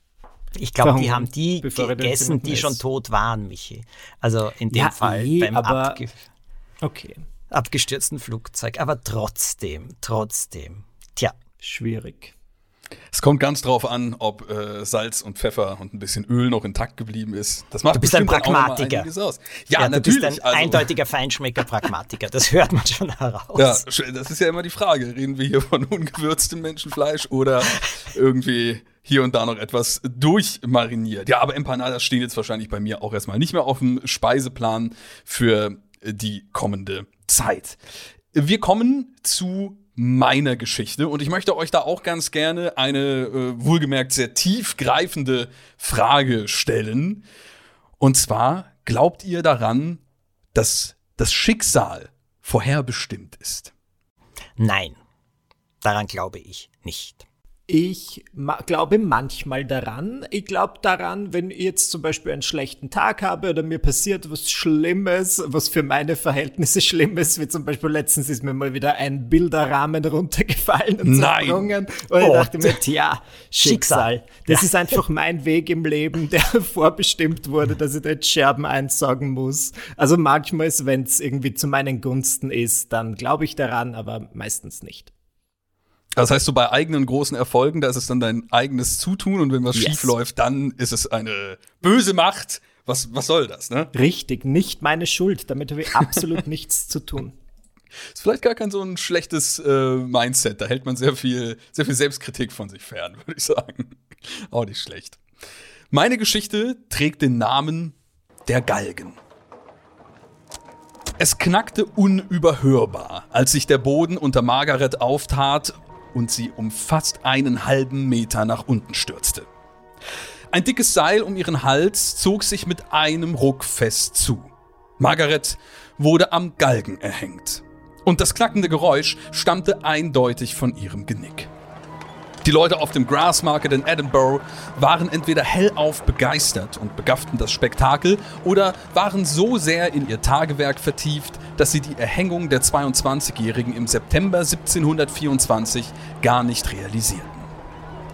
Ich glaube, die haben die gegessen, die schon tot waren, Michi. Also in dem ja, Fall eh, beim abge okay. abgestürzten Flugzeug. Aber trotzdem, trotzdem. Tja. Schwierig. Es kommt ganz drauf an, ob äh, Salz und Pfeffer und ein bisschen Öl noch intakt geblieben ist. Das macht du bist ein Pragmatiker. Aus. Ja, ja natürlich. Du bist ein also. eindeutiger Feinschmecker Pragmatiker. Das hört man schon heraus. Ja, das ist ja immer die Frage. Reden wir hier von ungewürztem Menschenfleisch oder irgendwie hier und da noch etwas durchmariniert. Ja, aber Empanadas stehen jetzt wahrscheinlich bei mir auch erstmal nicht mehr auf dem Speiseplan für die kommende Zeit. Wir kommen zu meiner Geschichte und ich möchte euch da auch ganz gerne eine äh, wohlgemerkt sehr tiefgreifende Frage stellen. Und zwar, glaubt ihr daran, dass das Schicksal vorherbestimmt ist? Nein, daran glaube ich nicht. Ich ma glaube manchmal daran. Ich glaube daran, wenn ich jetzt zum Beispiel einen schlechten Tag habe oder mir passiert was Schlimmes, was für meine Verhältnisse Schlimmes, wie zum Beispiel letztens ist mir mal wieder ein Bilderrahmen runtergefallen und zersprungen. Und ich dachte mir, tja, Schicksal. Das ja. ist einfach mein Weg im Leben, der vorbestimmt wurde, dass ich da jetzt Scherben einsaugen muss. Also manchmal, wenn es irgendwie zu meinen Gunsten ist, dann glaube ich daran, aber meistens nicht. Das heißt, so bei eigenen großen Erfolgen, da ist es dann dein eigenes Zutun und wenn was yes. schief läuft, dann ist es eine böse Macht. Was, was soll das, ne? Richtig, nicht meine Schuld. Damit habe ich absolut nichts zu tun. Ist vielleicht gar kein so ein schlechtes äh, Mindset. Da hält man sehr viel, sehr viel Selbstkritik von sich fern, würde ich sagen. Auch nicht schlecht. Meine Geschichte trägt den Namen der Galgen. Es knackte unüberhörbar, als sich der Boden unter Margaret auftat und sie um fast einen halben Meter nach unten stürzte. Ein dickes Seil um ihren Hals zog sich mit einem Ruck fest zu. Margaret wurde am Galgen erhängt. Und das knackende Geräusch stammte eindeutig von ihrem Genick. Die Leute auf dem Grass Market in Edinburgh waren entweder hellauf begeistert und begafften das Spektakel oder waren so sehr in ihr Tagewerk vertieft, dass sie die Erhängung der 22-Jährigen im September 1724 gar nicht realisierten.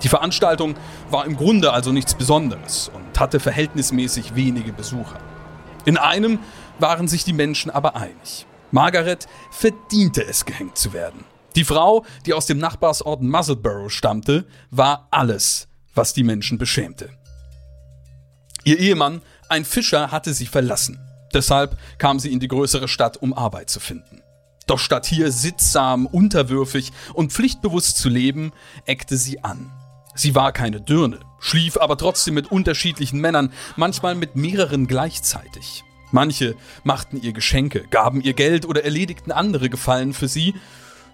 Die Veranstaltung war im Grunde also nichts Besonderes und hatte verhältnismäßig wenige Besucher. In einem waren sich die Menschen aber einig. Margaret verdiente es, gehängt zu werden. Die Frau, die aus dem Nachbarsort Musselborough stammte, war alles, was die Menschen beschämte. Ihr Ehemann, ein Fischer, hatte sie verlassen. Deshalb kam sie in die größere Stadt, um Arbeit zu finden. Doch statt hier sittsam, unterwürfig und pflichtbewusst zu leben, eckte sie an. Sie war keine Dirne, schlief aber trotzdem mit unterschiedlichen Männern, manchmal mit mehreren gleichzeitig. Manche machten ihr Geschenke, gaben ihr Geld oder erledigten andere Gefallen für sie.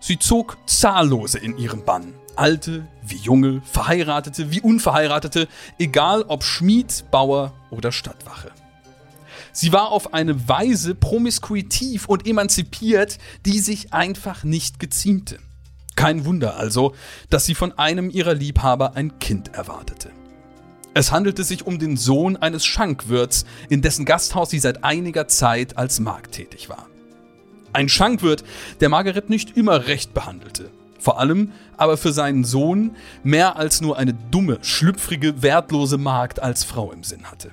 Sie zog Zahllose in ihren Bann. Alte wie junge, Verheiratete wie Unverheiratete, egal ob Schmied, Bauer oder Stadtwache. Sie war auf eine Weise promiskuitiv und emanzipiert, die sich einfach nicht geziemte. Kein Wunder also, dass sie von einem ihrer Liebhaber ein Kind erwartete. Es handelte sich um den Sohn eines Schankwirts, in dessen Gasthaus sie seit einiger Zeit als Magd tätig war. Ein Schankwirt, der Margaret nicht immer recht behandelte. Vor allem aber für seinen Sohn mehr als nur eine dumme, schlüpfrige, wertlose Magd als Frau im Sinn hatte.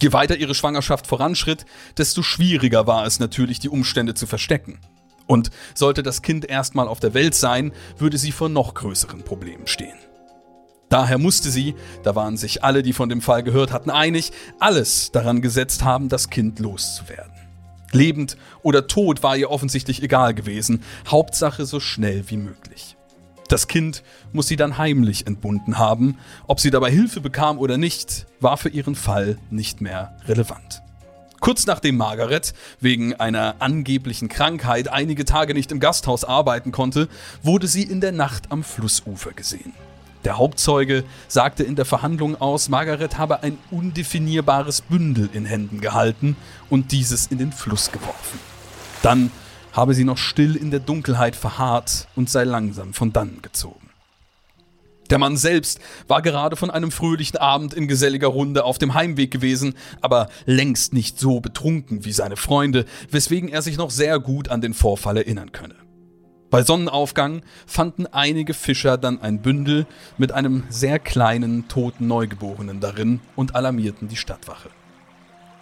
Je weiter ihre Schwangerschaft voranschritt, desto schwieriger war es natürlich, die Umstände zu verstecken. Und sollte das Kind erstmal auf der Welt sein, würde sie vor noch größeren Problemen stehen. Daher musste sie, da waren sich alle, die von dem Fall gehört hatten, einig, alles daran gesetzt haben, das Kind loszuwerden. Lebend oder tot war ihr offensichtlich egal gewesen, Hauptsache so schnell wie möglich. Das Kind muss sie dann heimlich entbunden haben. Ob sie dabei Hilfe bekam oder nicht, war für ihren Fall nicht mehr relevant. Kurz nachdem Margaret wegen einer angeblichen Krankheit einige Tage nicht im Gasthaus arbeiten konnte, wurde sie in der Nacht am Flussufer gesehen. Der Hauptzeuge sagte in der Verhandlung aus, Margaret habe ein undefinierbares Bündel in Händen gehalten und dieses in den Fluss geworfen. Dann habe sie noch still in der Dunkelheit verharrt und sei langsam von dannen gezogen. Der Mann selbst war gerade von einem fröhlichen Abend in geselliger Runde auf dem Heimweg gewesen, aber längst nicht so betrunken wie seine Freunde, weswegen er sich noch sehr gut an den Vorfall erinnern könne. Bei Sonnenaufgang fanden einige Fischer dann ein Bündel mit einem sehr kleinen toten Neugeborenen darin und alarmierten die Stadtwache.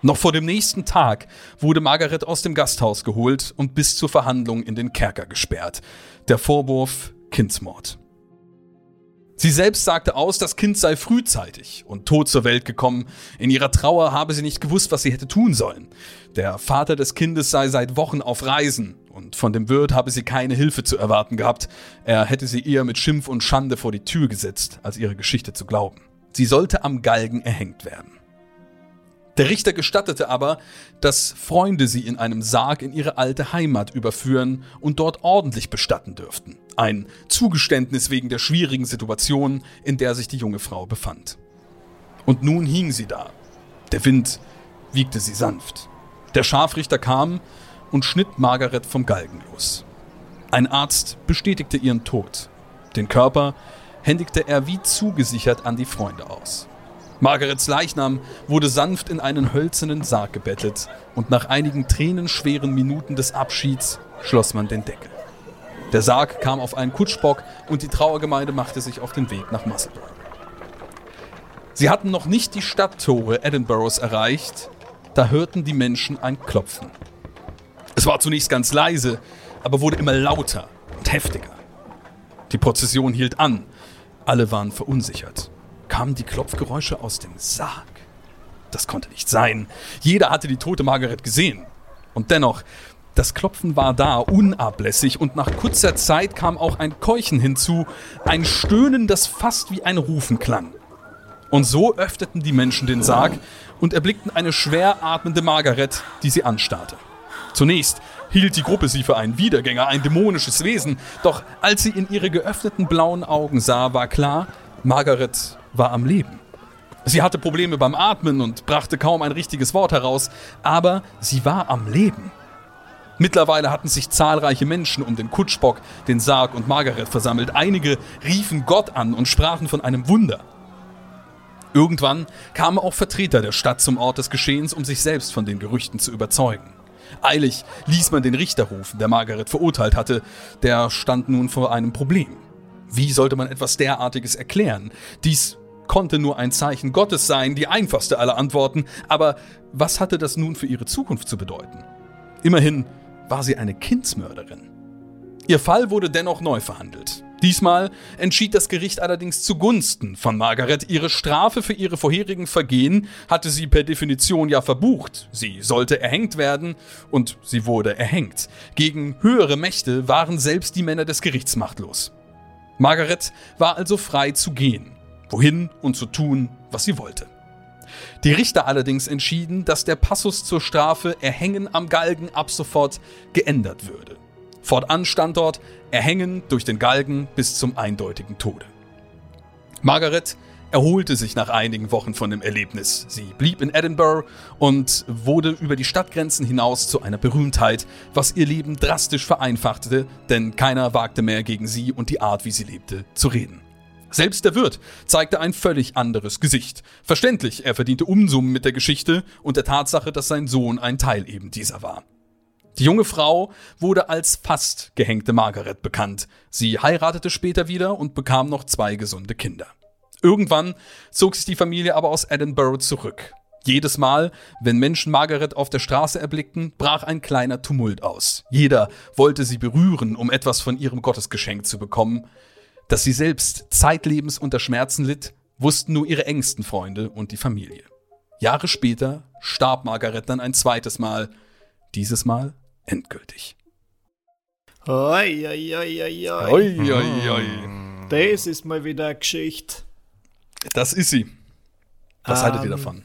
Noch vor dem nächsten Tag wurde Margaret aus dem Gasthaus geholt und bis zur Verhandlung in den Kerker gesperrt. Der Vorwurf Kindsmord. Sie selbst sagte aus, das Kind sei frühzeitig und tot zur Welt gekommen. In ihrer Trauer habe sie nicht gewusst, was sie hätte tun sollen. Der Vater des Kindes sei seit Wochen auf Reisen und von dem Wirt habe sie keine Hilfe zu erwarten gehabt. Er hätte sie eher mit Schimpf und Schande vor die Tür gesetzt, als ihre Geschichte zu glauben. Sie sollte am Galgen erhängt werden. Der Richter gestattete aber, dass Freunde sie in einem Sarg in ihre alte Heimat überführen und dort ordentlich bestatten dürften. Ein Zugeständnis wegen der schwierigen Situation, in der sich die junge Frau befand. Und nun hing sie da. Der Wind wiegte sie sanft. Der Scharfrichter kam und schnitt Margaret vom Galgen los. Ein Arzt bestätigte ihren Tod. Den Körper händigte er wie zugesichert an die Freunde aus. Margarets Leichnam wurde sanft in einen hölzernen Sarg gebettet und nach einigen tränenschweren Minuten des Abschieds schloss man den Deckel. Der Sarg kam auf einen Kutschbock und die Trauergemeinde machte sich auf den Weg nach Musselburgh. Sie hatten noch nicht die Stadttore Edinburghs erreicht, da hörten die Menschen ein Klopfen. War zunächst ganz leise, aber wurde immer lauter und heftiger. Die Prozession hielt an, alle waren verunsichert kamen die Klopfgeräusche aus dem Sarg. Das konnte nicht sein. Jeder hatte die tote Margaret gesehen. Und dennoch, das Klopfen war da, unablässig, und nach kurzer Zeit kam auch ein Keuchen hinzu, ein Stöhnen, das fast wie ein Rufen klang. Und so öffneten die Menschen den Sarg und erblickten eine schwer atmende Margaret, die sie anstarrte. Zunächst hielt die Gruppe sie für einen Wiedergänger, ein dämonisches Wesen, doch als sie in ihre geöffneten blauen Augen sah, war klar, Margaret war am Leben. Sie hatte Probleme beim Atmen und brachte kaum ein richtiges Wort heraus, aber sie war am Leben. Mittlerweile hatten sich zahlreiche Menschen um den Kutschbock, den Sarg und Margaret versammelt. Einige riefen Gott an und sprachen von einem Wunder. Irgendwann kamen auch Vertreter der Stadt zum Ort des Geschehens, um sich selbst von den Gerüchten zu überzeugen. Eilig ließ man den Richter rufen, der Margaret verurteilt hatte. Der stand nun vor einem Problem. Wie sollte man etwas derartiges erklären? Dies konnte nur ein Zeichen Gottes sein, die einfachste aller Antworten, aber was hatte das nun für ihre Zukunft zu bedeuten? Immerhin war sie eine Kindsmörderin. Ihr Fall wurde dennoch neu verhandelt. Diesmal entschied das Gericht allerdings zugunsten von Margaret. Ihre Strafe für ihre vorherigen Vergehen hatte sie per Definition ja verbucht. Sie sollte erhängt werden und sie wurde erhängt. Gegen höhere Mächte waren selbst die Männer des Gerichts machtlos. Margaret war also frei zu gehen, wohin und zu tun, was sie wollte. Die Richter allerdings entschieden, dass der Passus zur Strafe Erhängen am Galgen ab sofort geändert würde. Fortan stand dort Erhängen durch den Galgen bis zum eindeutigen Tode. Margaret erholte sich nach einigen Wochen von dem Erlebnis. Sie blieb in Edinburgh und wurde über die Stadtgrenzen hinaus zu einer Berühmtheit, was ihr Leben drastisch vereinfachte, denn keiner wagte mehr gegen sie und die Art, wie sie lebte, zu reden. Selbst der Wirt zeigte ein völlig anderes Gesicht. Verständlich, er verdiente Unsummen mit der Geschichte und der Tatsache, dass sein Sohn ein Teil eben dieser war. Die junge Frau wurde als fast gehängte Margaret bekannt. Sie heiratete später wieder und bekam noch zwei gesunde Kinder. Irgendwann zog sich die Familie aber aus Edinburgh zurück. Jedes Mal, wenn Menschen Margaret auf der Straße erblickten, brach ein kleiner Tumult aus. Jeder wollte sie berühren, um etwas von ihrem Gottesgeschenk zu bekommen. Dass sie selbst zeitlebens unter Schmerzen litt, wussten nur ihre engsten Freunde und die Familie. Jahre später starb Margaret dann ein zweites Mal, dieses Mal endgültig. Oi, oi, oi, oi, oi. Oi. Das ist mal wieder eine Geschichte. Das ist sie. Was Ähm, haltet ihr davon?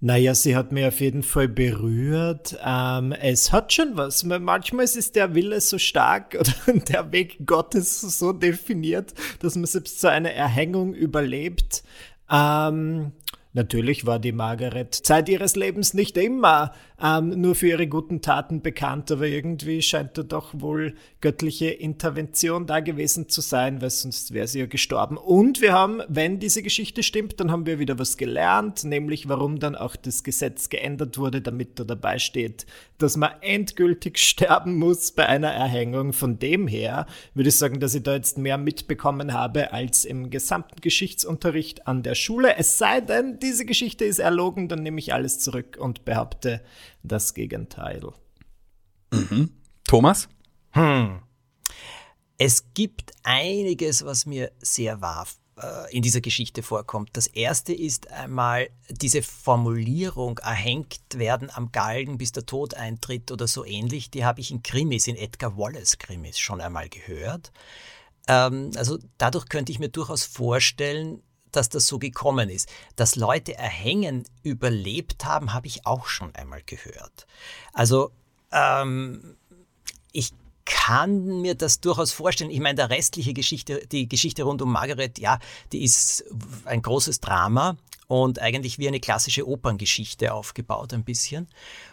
Naja, sie hat mich auf jeden Fall berührt. Ähm, es hat schon was. Manchmal ist der Wille so stark oder der Weg Gottes so definiert, dass man selbst so eine Erhängung überlebt. Ähm, natürlich war die Margaret Zeit ihres Lebens nicht immer ähm, nur für ihre guten Taten bekannt, aber irgendwie scheint da doch wohl göttliche Intervention da gewesen zu sein, weil sonst wäre sie ja gestorben. Und wir haben, wenn diese Geschichte stimmt, dann haben wir wieder was gelernt, nämlich warum dann auch das Gesetz geändert wurde, damit da dabei steht, dass man endgültig sterben muss bei einer Erhängung. Von dem her würde ich sagen, dass ich da jetzt mehr mitbekommen habe als im gesamten Geschichtsunterricht an der Schule. Es sei denn, diese Geschichte ist erlogen, dann nehme ich alles zurück und behaupte das Gegenteil. Thomas? Es gibt einiges, was mir sehr wahr äh, in dieser Geschichte vorkommt. Das erste ist einmal diese Formulierung, erhängt werden am Galgen, bis der Tod eintritt oder so ähnlich, die habe ich in Krimis, in Edgar Wallace Krimis schon einmal gehört. Ähm, also dadurch könnte ich mir durchaus vorstellen, dass das so gekommen ist. Dass Leute Erhängen überlebt haben, habe ich auch schon einmal gehört. Also ähm, ich kann mir das durchaus vorstellen. Ich meine, der restliche Geschichte, die Geschichte rund um Margaret, ja, die ist ein großes Drama und eigentlich wie eine klassische Operngeschichte aufgebaut ein bisschen.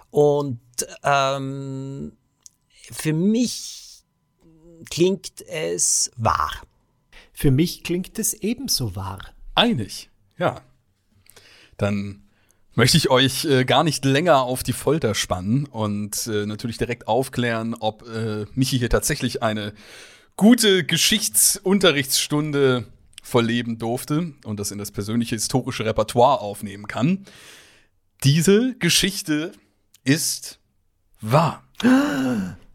Und ähm, für mich klingt es wahr. Für mich klingt es ebenso wahr. Einig, ja. Dann möchte ich euch äh, gar nicht länger auf die Folter spannen und äh, natürlich direkt aufklären, ob äh, Michi hier tatsächlich eine gute Geschichtsunterrichtsstunde verleben durfte und das in das persönliche historische Repertoire aufnehmen kann. Diese Geschichte ist wahr.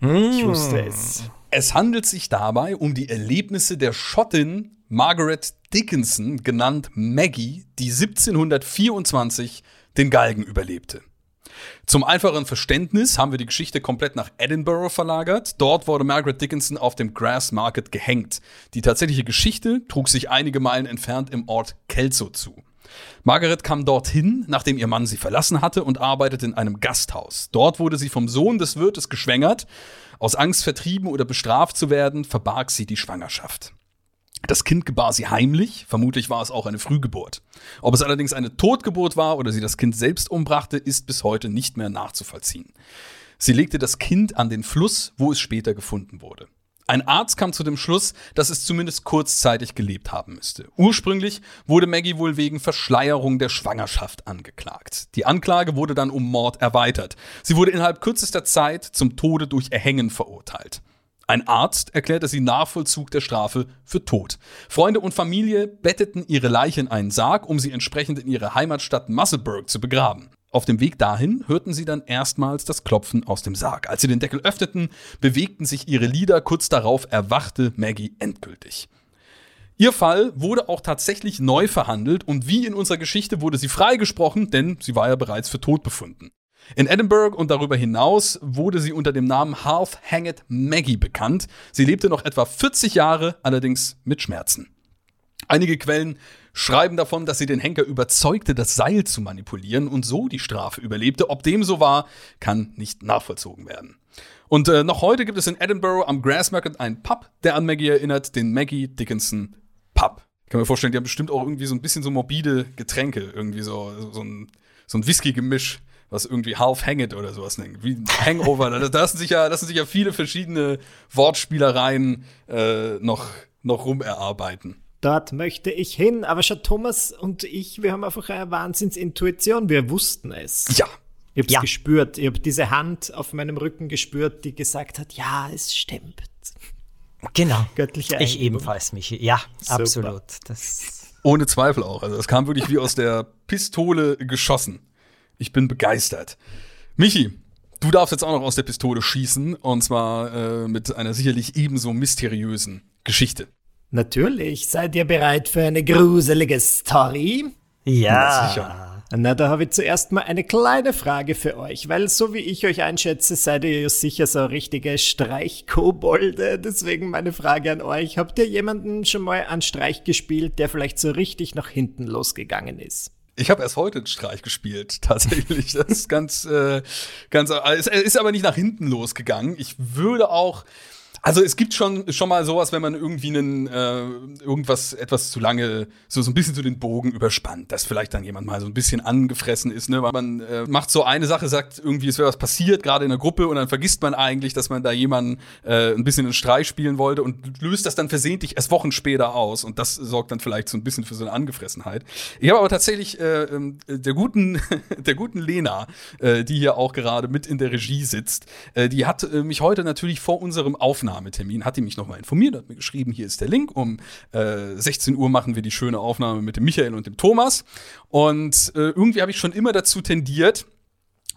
Ich wusste es. Es handelt sich dabei um die Erlebnisse der Schottin Margaret Dickinson, genannt Maggie, die 1724 den Galgen überlebte. Zum einfachen Verständnis haben wir die Geschichte komplett nach Edinburgh verlagert. Dort wurde Margaret Dickinson auf dem Grass Market gehängt. Die tatsächliche Geschichte trug sich einige Meilen entfernt im Ort Kelso zu. Margaret kam dorthin, nachdem ihr Mann sie verlassen hatte und arbeitete in einem Gasthaus. Dort wurde sie vom Sohn des Wirtes geschwängert. Aus Angst vertrieben oder bestraft zu werden, verbarg sie die Schwangerschaft. Das Kind gebar sie heimlich, vermutlich war es auch eine Frühgeburt. Ob es allerdings eine Totgeburt war oder sie das Kind selbst umbrachte, ist bis heute nicht mehr nachzuvollziehen. Sie legte das Kind an den Fluss, wo es später gefunden wurde. Ein Arzt kam zu dem Schluss, dass es zumindest kurzzeitig gelebt haben müsste. Ursprünglich wurde Maggie wohl wegen Verschleierung der Schwangerschaft angeklagt. Die Anklage wurde dann um Mord erweitert. Sie wurde innerhalb kürzester Zeit zum Tode durch Erhängen verurteilt. Ein Arzt erklärte sie Nachvollzug der Strafe für tot. Freunde und Familie betteten ihre Leiche in einen Sarg, um sie entsprechend in ihre Heimatstadt Musselburgh zu begraben. Auf dem Weg dahin hörten sie dann erstmals das Klopfen aus dem Sarg. Als sie den Deckel öffneten, bewegten sich ihre Lieder. Kurz darauf erwachte Maggie endgültig. Ihr Fall wurde auch tatsächlich neu verhandelt und wie in unserer Geschichte wurde sie freigesprochen, denn sie war ja bereits für tot befunden. In Edinburgh und darüber hinaus wurde sie unter dem Namen Half Hanged Maggie bekannt. Sie lebte noch etwa 40 Jahre, allerdings mit Schmerzen. Einige Quellen schreiben davon, dass sie den Henker überzeugte, das Seil zu manipulieren und so die Strafe überlebte. Ob dem so war, kann nicht nachvollzogen werden. Und äh, noch heute gibt es in Edinburgh am Grassmarket einen Pub, der an Maggie erinnert, den Maggie Dickinson Pub. Ich kann mir vorstellen, die haben bestimmt auch irgendwie so ein bisschen so morbide Getränke, irgendwie so, so ein, so ein Whisky-Gemisch, was irgendwie Half Hanged oder sowas nennt. Wie Hangover. da lassen sich ja, lassen sich ja viele verschiedene Wortspielereien äh, noch, noch rumerarbeiten dort möchte ich hin. Aber schon Thomas und ich, wir haben einfach eine Wahnsinnsintuition. Wir wussten es. Ja. Ich habe ja. gespürt. Ich habe diese Hand auf meinem Rücken gespürt, die gesagt hat, ja, es stimmt. Genau. Göttliche Ich ebenfalls, Michi. Ja, Super. absolut. Das Ohne Zweifel auch. Also es kam wirklich wie aus der Pistole geschossen. Ich bin begeistert. Michi, du darfst jetzt auch noch aus der Pistole schießen. Und zwar äh, mit einer sicherlich ebenso mysteriösen Geschichte. Natürlich. Seid ihr bereit für eine gruselige Story? Ja. sicher. Na, da habe ich zuerst mal eine kleine Frage für euch, weil so wie ich euch einschätze, seid ihr ja sicher so richtige Streichkobolde. Deswegen meine Frage an euch. Habt ihr jemanden schon mal an Streich gespielt, der vielleicht so richtig nach hinten losgegangen ist? Ich habe erst heute einen Streich gespielt, tatsächlich. Das ist ganz, äh, ganz, äh, es ist aber nicht nach hinten losgegangen. Ich würde auch, also es gibt schon, schon mal sowas, wenn man irgendwie einen, äh, irgendwas etwas zu lange, so, so ein bisschen so den Bogen überspannt, dass vielleicht dann jemand mal so ein bisschen angefressen ist, ne? Weil man äh, macht so eine Sache, sagt irgendwie, es wäre was passiert, gerade in der Gruppe, und dann vergisst man eigentlich, dass man da jemanden äh, ein bisschen einen Streich spielen wollte und löst das dann versehentlich erst Wochen später aus. Und das sorgt dann vielleicht so ein bisschen für so eine Angefressenheit. Ich habe aber tatsächlich äh, ähm, der guten, der guten Lena, äh, die hier auch gerade mit in der Regie sitzt, äh, die hat äh, mich heute natürlich vor unserem Aufnahme Aufnahmetermin, hat die mich nochmal informiert, hat mir geschrieben, hier ist der Link, um äh, 16 Uhr machen wir die schöne Aufnahme mit dem Michael und dem Thomas. Und äh, irgendwie habe ich schon immer dazu tendiert,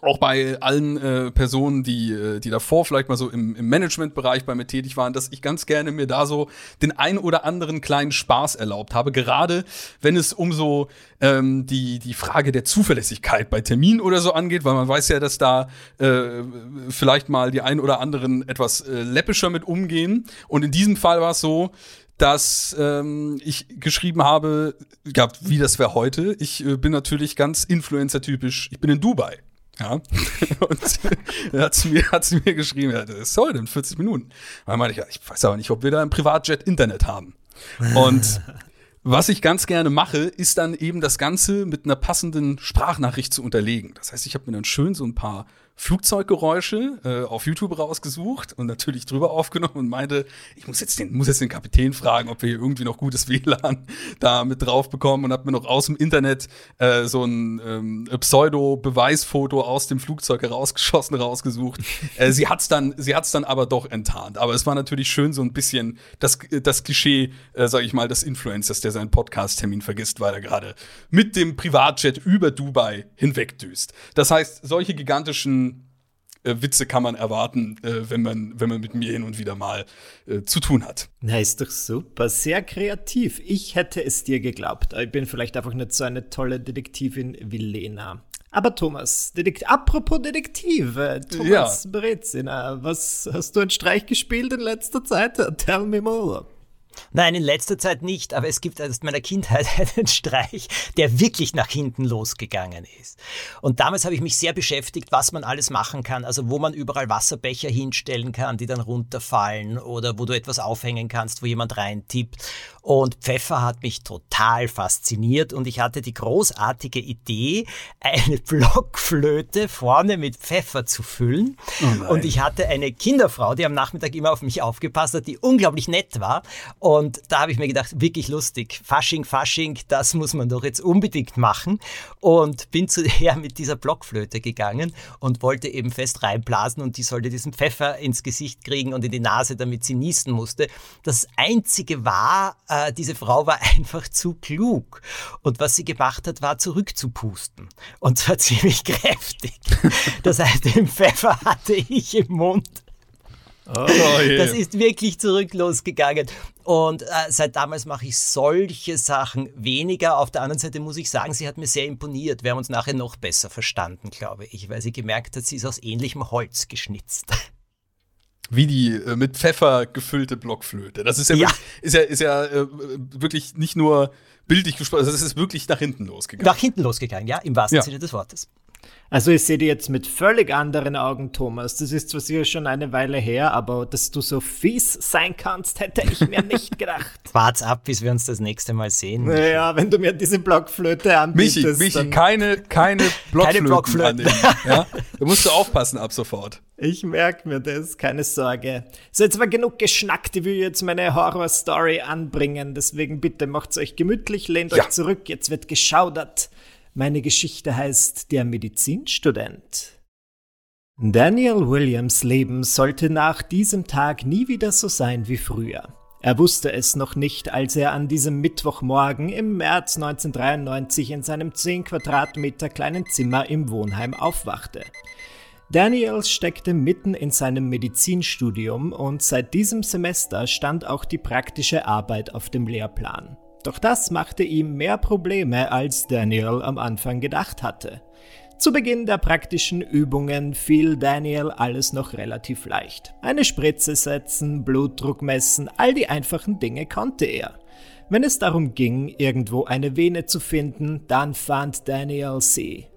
auch bei allen äh, Personen, die, äh, die davor vielleicht mal so im, im Managementbereich bei mir tätig waren, dass ich ganz gerne mir da so den ein oder anderen kleinen Spaß erlaubt habe. Gerade wenn es um so ähm, die, die Frage der Zuverlässigkeit bei Terminen oder so angeht, weil man weiß ja, dass da äh, vielleicht mal die ein oder anderen etwas äh, läppischer mit umgehen. Und in diesem Fall war es so, dass ähm, ich geschrieben habe, ja, wie das wäre heute. Ich äh, bin natürlich ganz Influencer-typisch. Ich bin in Dubai. Ja. Und er hat sie mir, hat sie mir geschrieben, ja, das heute in 40 Minuten. Dann meinte ich, ja, ich weiß aber nicht, ob wir da im Privatjet Internet haben. Und was ich ganz gerne mache, ist dann eben das Ganze mit einer passenden Sprachnachricht zu unterlegen. Das heißt, ich habe mir dann schön so ein paar Flugzeuggeräusche äh, auf YouTube rausgesucht und natürlich drüber aufgenommen und meinte, ich muss jetzt den, muss jetzt den Kapitän fragen, ob wir hier irgendwie noch gutes WLAN da mit drauf bekommen und habe mir noch aus dem Internet äh, so ein ähm, Pseudo-Beweisfoto aus dem Flugzeug herausgeschossen, rausgesucht. äh, sie hat's dann, sie hat's dann aber doch enttarnt. Aber es war natürlich schön so ein bisschen das, das Klischee, äh, sage ich mal, des Influencers, der seinen Podcast-Termin vergisst, weil er gerade mit dem Privatjet über Dubai hinwegdüst. Das heißt, solche gigantischen äh, Witze kann man erwarten, äh, wenn, man, wenn man mit mir hin und wieder mal äh, zu tun hat. Na, ist doch super. Sehr kreativ. Ich hätte es dir geglaubt. Ich bin vielleicht einfach nicht so eine tolle Detektivin wie Lena. Aber Thomas, Dedekt apropos Detektive, Thomas ja. Brezina, was hast du einen Streich gespielt in letzter Zeit? Tell me more. Nein, in letzter Zeit nicht, aber es gibt aus meiner Kindheit einen Streich, der wirklich nach hinten losgegangen ist. Und damals habe ich mich sehr beschäftigt, was man alles machen kann, also wo man überall Wasserbecher hinstellen kann, die dann runterfallen oder wo du etwas aufhängen kannst, wo jemand reintippt. Und Pfeffer hat mich total fasziniert und ich hatte die großartige Idee, eine Blockflöte vorne mit Pfeffer zu füllen. Oh und ich hatte eine Kinderfrau, die am Nachmittag immer auf mich aufgepasst hat, die unglaublich nett war Und da habe ich mir gedacht, wirklich lustig. Fasching, Fasching, das muss man doch jetzt unbedingt machen. Und bin zu her mit dieser Blockflöte gegangen und wollte eben fest reinblasen und die sollte diesen Pfeffer ins Gesicht kriegen und in die Nase, damit sie niesen musste. Das Einzige war, äh, diese Frau war einfach zu klug. Und was sie gemacht hat, war zurückzupusten. Und zwar ziemlich kräftig. Das heißt, den Pfeffer hatte ich im Mund. Oh, yeah. Das ist wirklich zurück losgegangen. Und äh, seit damals mache ich solche Sachen weniger. Auf der anderen Seite muss ich sagen, sie hat mir sehr imponiert. Wir haben uns nachher noch besser verstanden, glaube ich, weil sie gemerkt hat, sie ist aus ähnlichem Holz geschnitzt. Wie die äh, mit Pfeffer gefüllte Blockflöte. Das ist ja, ja. Wirklich, ist ja, ist ja äh, wirklich nicht nur bildlich gesprochen, also es ist wirklich nach hinten losgegangen. Nach hinten losgegangen, ja, im wahrsten ja. Sinne des Wortes. Also ich sehe die jetzt mit völlig anderen Augen, Thomas. Das ist zwar sicher schon eine Weile her, aber dass du so fies sein kannst, hätte ich mir nicht gedacht. Wart's ab, bis wir uns das nächste Mal sehen. Naja, wenn du mir diese Blockflöte anbietest. Michi, Michi, keine, keine Blockflöten. Keine Blockflöten. ja? Da musst du aufpassen ab sofort. Ich merke mir das, keine Sorge. So, jetzt war genug geschnackt. Ich will jetzt meine Horror-Story anbringen. Deswegen bitte macht's euch gemütlich, lehnt ja. euch zurück. Jetzt wird geschaudert. Meine Geschichte heißt Der Medizinstudent. Daniel Williams Leben sollte nach diesem Tag nie wieder so sein wie früher. Er wusste es noch nicht, als er an diesem Mittwochmorgen im März 1993 in seinem 10 Quadratmeter kleinen Zimmer im Wohnheim aufwachte. Daniel steckte mitten in seinem Medizinstudium und seit diesem Semester stand auch die praktische Arbeit auf dem Lehrplan. Doch das machte ihm mehr Probleme, als Daniel am Anfang gedacht hatte. Zu Beginn der praktischen Übungen fiel Daniel alles noch relativ leicht. Eine Spritze setzen, Blutdruck messen, all die einfachen Dinge konnte er. Wenn es darum ging, irgendwo eine Vene zu finden, dann fand Daniel sie.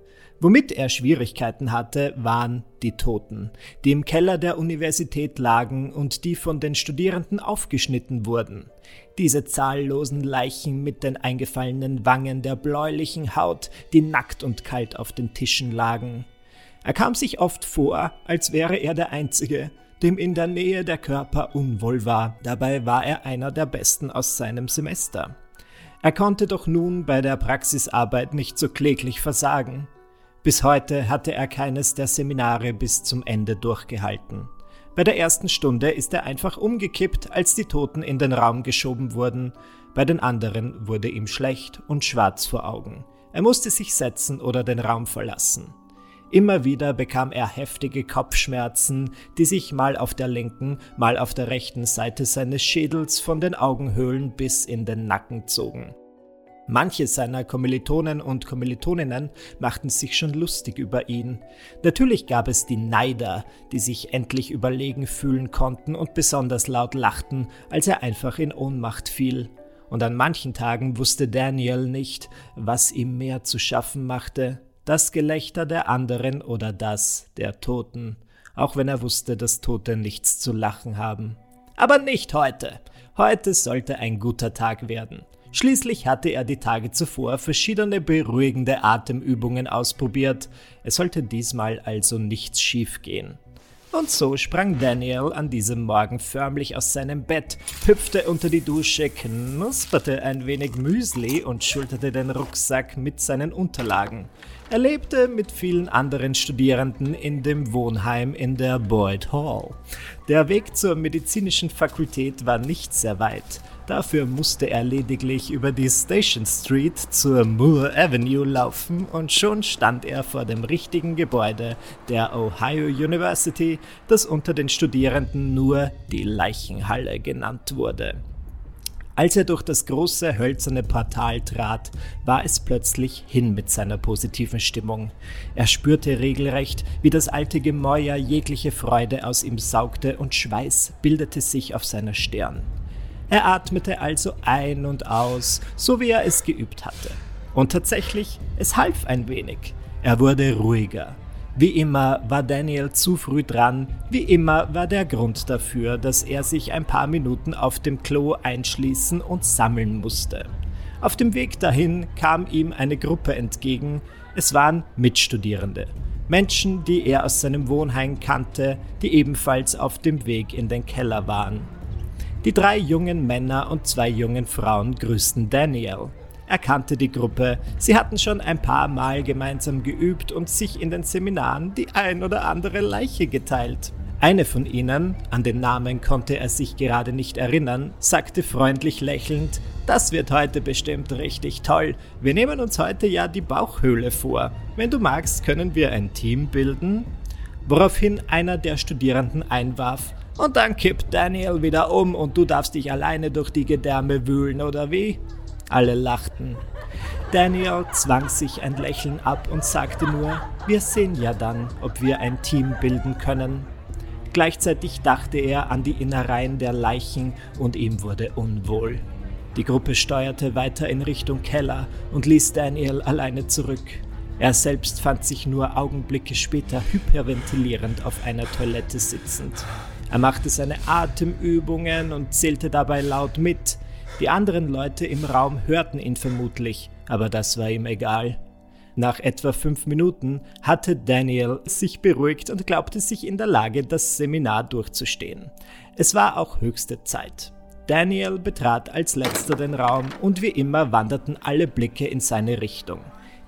Womit er Schwierigkeiten hatte, waren die Toten, die im Keller der Universität lagen und die von den Studierenden aufgeschnitten wurden. Diese zahllosen Leichen mit den eingefallenen Wangen der bläulichen Haut, die nackt und kalt auf den Tischen lagen. Er kam sich oft vor, als wäre er der Einzige, dem in der Nähe der Körper unwohl war. Dabei war er einer der Besten aus seinem Semester. Er konnte doch nun bei der Praxisarbeit nicht so kläglich versagen. Bis heute hatte er keines der Seminare bis zum Ende durchgehalten. Bei der ersten Stunde ist er einfach umgekippt, als die Toten in den Raum geschoben wurden. Bei den anderen wurde ihm schlecht und schwarz vor Augen. Er musste sich setzen oder den Raum verlassen. Immer wieder bekam er heftige Kopfschmerzen, die sich mal auf der linken, mal auf der rechten Seite seines Schädels von den Augenhöhlen bis in den Nacken zogen. Manche seiner Kommilitonen und Kommilitoninnen machten sich schon lustig über ihn. Natürlich gab es die Neider, die sich endlich überlegen fühlen konnten und besonders laut lachten, als er einfach in Ohnmacht fiel. Und an manchen Tagen wusste Daniel nicht, was ihm mehr zu schaffen machte, das Gelächter der anderen oder das der Toten, auch wenn er wusste, dass Tote nichts zu lachen haben. Aber nicht heute. Heute sollte ein guter Tag werden. Schließlich hatte er die Tage zuvor verschiedene beruhigende Atemübungen ausprobiert. Es sollte diesmal also nichts schiefgehen. Und so sprang Daniel an diesem Morgen förmlich aus seinem Bett, hüpfte unter die Dusche, knusperte ein wenig Müsli und schulterte den Rucksack mit seinen Unterlagen. Er lebte mit vielen anderen Studierenden in dem Wohnheim in der Boyd Hall. Der Weg zur medizinischen Fakultät war nicht sehr weit. Dafür musste er lediglich über die Station Street zur Moore Avenue laufen und schon stand er vor dem richtigen Gebäude der Ohio University, das unter den Studierenden nur die Leichenhalle genannt wurde. Als er durch das große hölzerne Portal trat, war es plötzlich hin mit seiner positiven Stimmung. Er spürte regelrecht, wie das alte Gemäuer jegliche Freude aus ihm saugte und Schweiß bildete sich auf seiner Stirn. Er atmete also ein und aus, so wie er es geübt hatte. Und tatsächlich, es half ein wenig. Er wurde ruhiger. Wie immer war Daniel zu früh dran, wie immer war der Grund dafür, dass er sich ein paar Minuten auf dem Klo einschließen und sammeln musste. Auf dem Weg dahin kam ihm eine Gruppe entgegen, es waren Mitstudierende, Menschen, die er aus seinem Wohnheim kannte, die ebenfalls auf dem Weg in den Keller waren. Die drei jungen Männer und zwei jungen Frauen grüßten Daniel. Er kannte die Gruppe, sie hatten schon ein paar Mal gemeinsam geübt und sich in den Seminaren die ein oder andere Leiche geteilt. Eine von ihnen, an den Namen konnte er sich gerade nicht erinnern, sagte freundlich lächelnd, das wird heute bestimmt richtig toll. Wir nehmen uns heute ja die Bauchhöhle vor. Wenn du magst, können wir ein Team bilden. Woraufhin einer der Studierenden einwarf, und dann kippt Daniel wieder um und du darfst dich alleine durch die Gedärme wühlen, oder wie? Alle lachten. Daniel zwang sich ein Lächeln ab und sagte nur, wir sehen ja dann, ob wir ein Team bilden können. Gleichzeitig dachte er an die Innereien der Leichen und ihm wurde unwohl. Die Gruppe steuerte weiter in Richtung Keller und ließ Daniel alleine zurück. Er selbst fand sich nur Augenblicke später hyperventilierend auf einer Toilette sitzend. Er machte seine Atemübungen und zählte dabei laut mit. Die anderen Leute im Raum hörten ihn vermutlich, aber das war ihm egal. Nach etwa fünf Minuten hatte Daniel sich beruhigt und glaubte sich in der Lage, das Seminar durchzustehen. Es war auch höchste Zeit. Daniel betrat als letzter den Raum und wie immer wanderten alle Blicke in seine Richtung.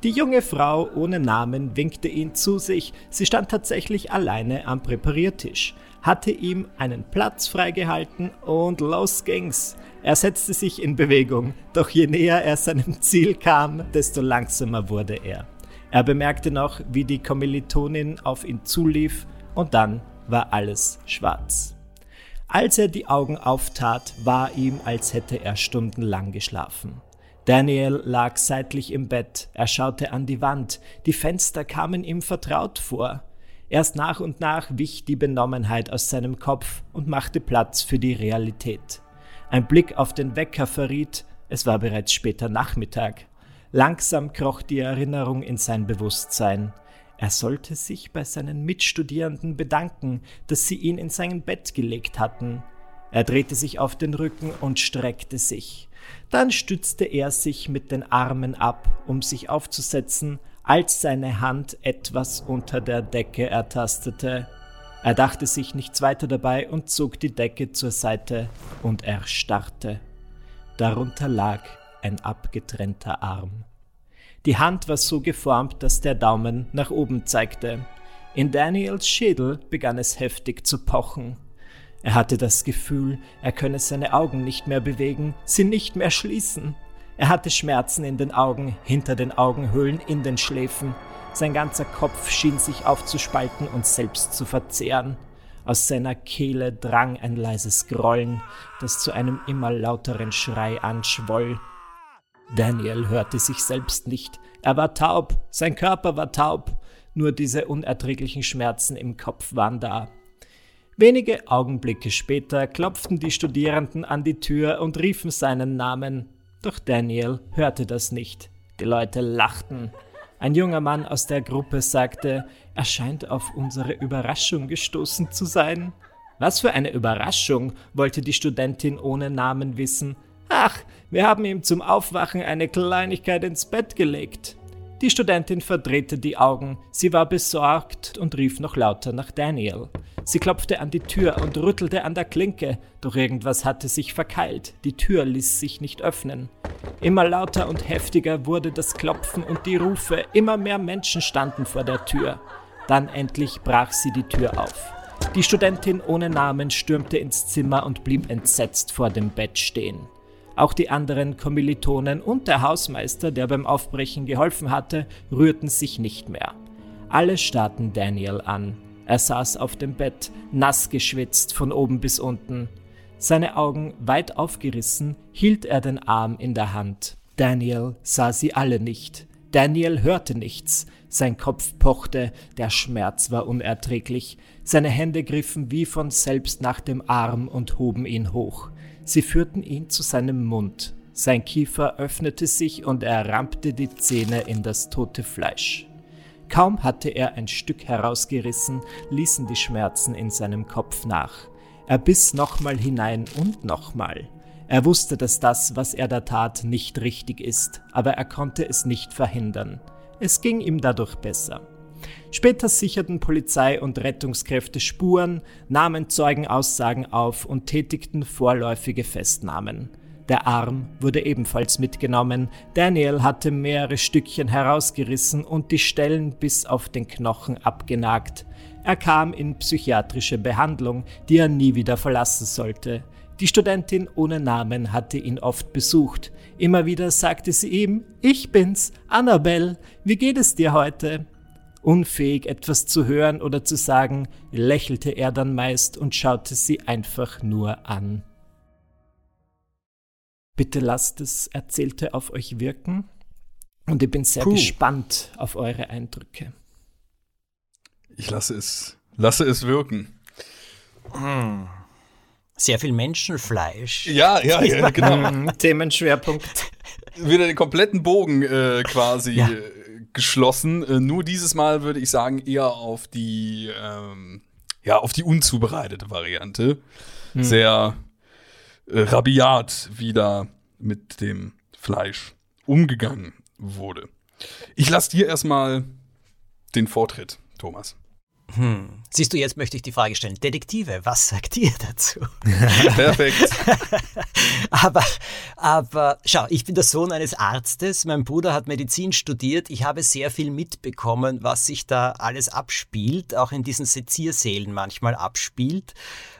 Die junge Frau ohne Namen winkte ihn zu sich, sie stand tatsächlich alleine am Präpariertisch, hatte ihm einen Platz freigehalten und los ging's. Er setzte sich in Bewegung, doch je näher er seinem Ziel kam, desto langsamer wurde er. Er bemerkte noch, wie die Kommilitonin auf ihn zulief, und dann war alles schwarz. Als er die Augen auftat, war ihm, als hätte er stundenlang geschlafen. Daniel lag seitlich im Bett, er schaute an die Wand, die Fenster kamen ihm vertraut vor. Erst nach und nach wich die Benommenheit aus seinem Kopf und machte Platz für die Realität. Ein Blick auf den Wecker verriet, es war bereits später Nachmittag. Langsam kroch die Erinnerung in sein Bewusstsein. Er sollte sich bei seinen Mitstudierenden bedanken, dass sie ihn in sein Bett gelegt hatten. Er drehte sich auf den Rücken und streckte sich. Dann stützte er sich mit den Armen ab, um sich aufzusetzen, als seine Hand etwas unter der Decke ertastete. Er dachte sich nichts weiter dabei und zog die Decke zur Seite und erstarrte. Darunter lag ein abgetrennter Arm. Die Hand war so geformt, dass der Daumen nach oben zeigte. In Daniels Schädel begann es heftig zu pochen. Er hatte das Gefühl, er könne seine Augen nicht mehr bewegen, sie nicht mehr schließen. Er hatte Schmerzen in den Augen, hinter den Augenhöhlen, in den Schläfen. Sein ganzer Kopf schien sich aufzuspalten und selbst zu verzehren. Aus seiner Kehle drang ein leises Grollen, das zu einem immer lauteren Schrei anschwoll. Daniel hörte sich selbst nicht. Er war taub, sein Körper war taub, nur diese unerträglichen Schmerzen im Kopf waren da. Wenige Augenblicke später klopften die Studierenden an die Tür und riefen seinen Namen. Doch Daniel hörte das nicht. Die Leute lachten. Ein junger Mann aus der Gruppe sagte, er scheint auf unsere Überraschung gestoßen zu sein. Was für eine Überraschung, wollte die Studentin ohne Namen wissen. Ach, wir haben ihm zum Aufwachen eine Kleinigkeit ins Bett gelegt. Die Studentin verdrehte die Augen, sie war besorgt und rief noch lauter nach Daniel. Sie klopfte an die Tür und rüttelte an der Klinke, doch irgendwas hatte sich verkeilt, die Tür ließ sich nicht öffnen. Immer lauter und heftiger wurde das Klopfen und die Rufe, immer mehr Menschen standen vor der Tür. Dann endlich brach sie die Tür auf. Die Studentin ohne Namen stürmte ins Zimmer und blieb entsetzt vor dem Bett stehen. Auch die anderen Kommilitonen und der Hausmeister, der beim Aufbrechen geholfen hatte, rührten sich nicht mehr. Alle starrten Daniel an. Er saß auf dem Bett, nass geschwitzt von oben bis unten. Seine Augen weit aufgerissen, hielt er den Arm in der Hand. Daniel sah sie alle nicht. Daniel hörte nichts. Sein Kopf pochte, der Schmerz war unerträglich. Seine Hände griffen wie von selbst nach dem Arm und hoben ihn hoch. Sie führten ihn zu seinem Mund. Sein Kiefer öffnete sich und er rammte die Zähne in das tote Fleisch. Kaum hatte er ein Stück herausgerissen, ließen die Schmerzen in seinem Kopf nach. Er biss nochmal hinein und nochmal. Er wusste, dass das, was er da tat, nicht richtig ist, aber er konnte es nicht verhindern. Es ging ihm dadurch besser. Später sicherten Polizei und Rettungskräfte Spuren, nahmen Zeugenaussagen auf und tätigten vorläufige Festnahmen. Der Arm wurde ebenfalls mitgenommen. Daniel hatte mehrere Stückchen herausgerissen und die Stellen bis auf den Knochen abgenagt. Er kam in psychiatrische Behandlung, die er nie wieder verlassen sollte. Die Studentin ohne Namen hatte ihn oft besucht. Immer wieder sagte sie ihm, ich bin's, Annabelle, wie geht es dir heute? Unfähig etwas zu hören oder zu sagen, lächelte er dann meist und schaute sie einfach nur an. Bitte lasst es Erzählte auf euch wirken und ich bin sehr Puh. gespannt auf eure Eindrücke. Ich lasse es, lasse es wirken. Sehr viel Menschenfleisch. Ja, ja, ja genau. Hm, Themenschwerpunkt. Wieder den kompletten Bogen äh, quasi ja. Geschlossen. Äh, nur dieses Mal würde ich sagen, eher auf die, ähm, ja, auf die unzubereitete Variante. Hm. Sehr äh, rabiat wieder mit dem Fleisch umgegangen wurde. Ich lasse dir erstmal den Vortritt, Thomas. Hm. Siehst du, jetzt möchte ich die Frage stellen. Detektive, was sagt ihr dazu? Perfekt. aber, aber schau, ich bin der Sohn eines Arztes. Mein Bruder hat Medizin studiert. Ich habe sehr viel mitbekommen, was sich da alles abspielt, auch in diesen Seziersälen manchmal abspielt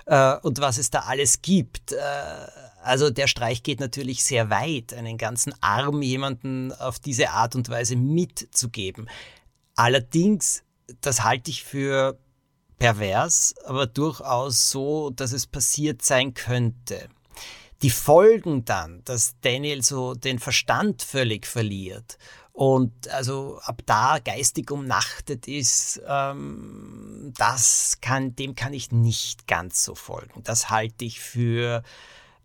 äh, und was es da alles gibt. Äh, also der Streich geht natürlich sehr weit, einen ganzen Arm jemanden auf diese Art und Weise mitzugeben. Allerdings das halte ich für pervers, aber durchaus so, dass es passiert sein könnte. Die Folgen dann, dass Daniel so den Verstand völlig verliert und also ab da geistig umnachtet ist, ähm, das kann, dem kann ich nicht ganz so folgen. Das halte ich für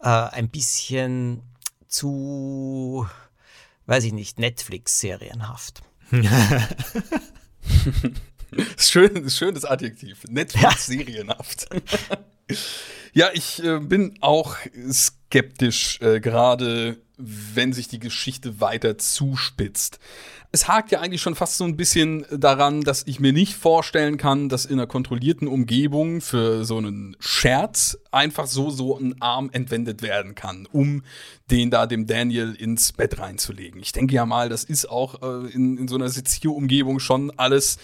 äh, ein bisschen zu, weiß ich nicht, Netflix-serienhaft. schön, schönes Adjektiv. Netflix-serienhaft. ja, ich äh, bin auch skeptisch, äh, gerade wenn sich die Geschichte weiter zuspitzt. Es hakt ja eigentlich schon fast so ein bisschen daran, dass ich mir nicht vorstellen kann, dass in einer kontrollierten Umgebung für so einen Scherz einfach so so ein Arm entwendet werden kann, um den da dem Daniel ins Bett reinzulegen. Ich denke ja mal, das ist auch äh, in, in so einer Sezierumgebung schon alles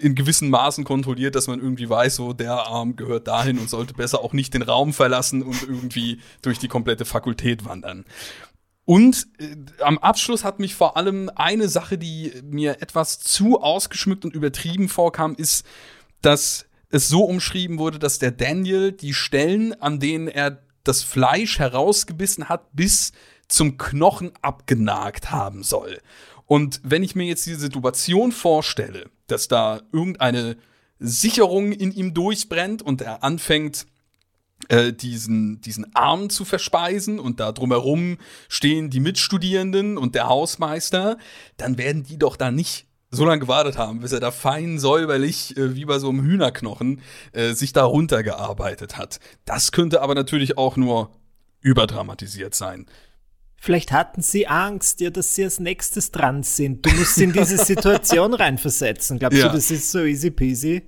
in gewissen Maßen kontrolliert, dass man irgendwie weiß, so der Arm gehört dahin und sollte besser auch nicht den Raum verlassen und irgendwie durch die komplette Fakultät wandern. Und äh, am Abschluss hat mich vor allem eine Sache, die mir etwas zu ausgeschmückt und übertrieben vorkam, ist, dass es so umschrieben wurde, dass der Daniel die Stellen, an denen er das Fleisch herausgebissen hat, bis zum Knochen abgenagt haben soll. Und wenn ich mir jetzt die Situation vorstelle, dass da irgendeine Sicherung in ihm durchbrennt und er anfängt, äh, diesen, diesen Arm zu verspeisen und da drumherum stehen die Mitstudierenden und der Hausmeister, dann werden die doch da nicht so lange gewartet haben, bis er da fein säuberlich, äh, wie bei so einem Hühnerknochen, äh, sich da runtergearbeitet hat. Das könnte aber natürlich auch nur überdramatisiert sein. Vielleicht hatten sie Angst, ja, dass sie als nächstes dran sind. Du musst in diese Situation reinversetzen. Glaubst ja. du, das ist so easy peasy?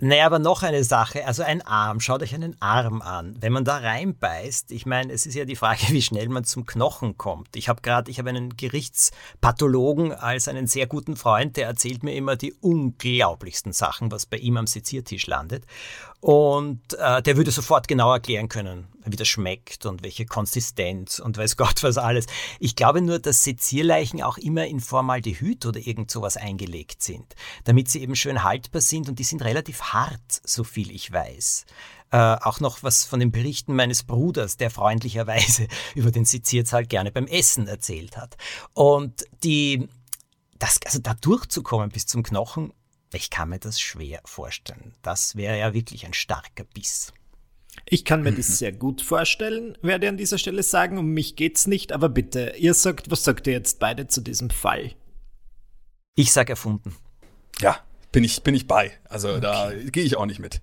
Naja, aber noch eine Sache, also ein Arm, schaut euch einen Arm an. Wenn man da reinbeißt, ich meine, es ist ja die Frage, wie schnell man zum Knochen kommt. Ich habe gerade, ich habe einen Gerichtspathologen als einen sehr guten Freund, der erzählt mir immer die unglaublichsten Sachen, was bei ihm am Seziertisch landet. Und äh, der würde sofort genau erklären können, wie das schmeckt und welche Konsistenz und weiß Gott was alles. Ich glaube nur, dass Sezierleichen auch immer in Formaldehyd oder irgend sowas eingelegt sind, damit sie eben schön haltbar sind und die sind relativ hart, so viel ich weiß. Äh, auch noch was von den Berichten meines Bruders, der freundlicherweise über den Sezierzahl gerne beim Essen erzählt hat. Und die, das, also da durchzukommen bis zum Knochen, ich kann mir das schwer vorstellen. Das wäre ja wirklich ein starker Biss. Ich kann mir das sehr gut vorstellen, werde ich an dieser Stelle sagen. Um mich geht's nicht, aber bitte, ihr sagt, was sagt ihr jetzt beide zu diesem Fall? Ich sag erfunden. Ja, bin ich, bin ich bei. Also okay. da gehe ich auch nicht mit.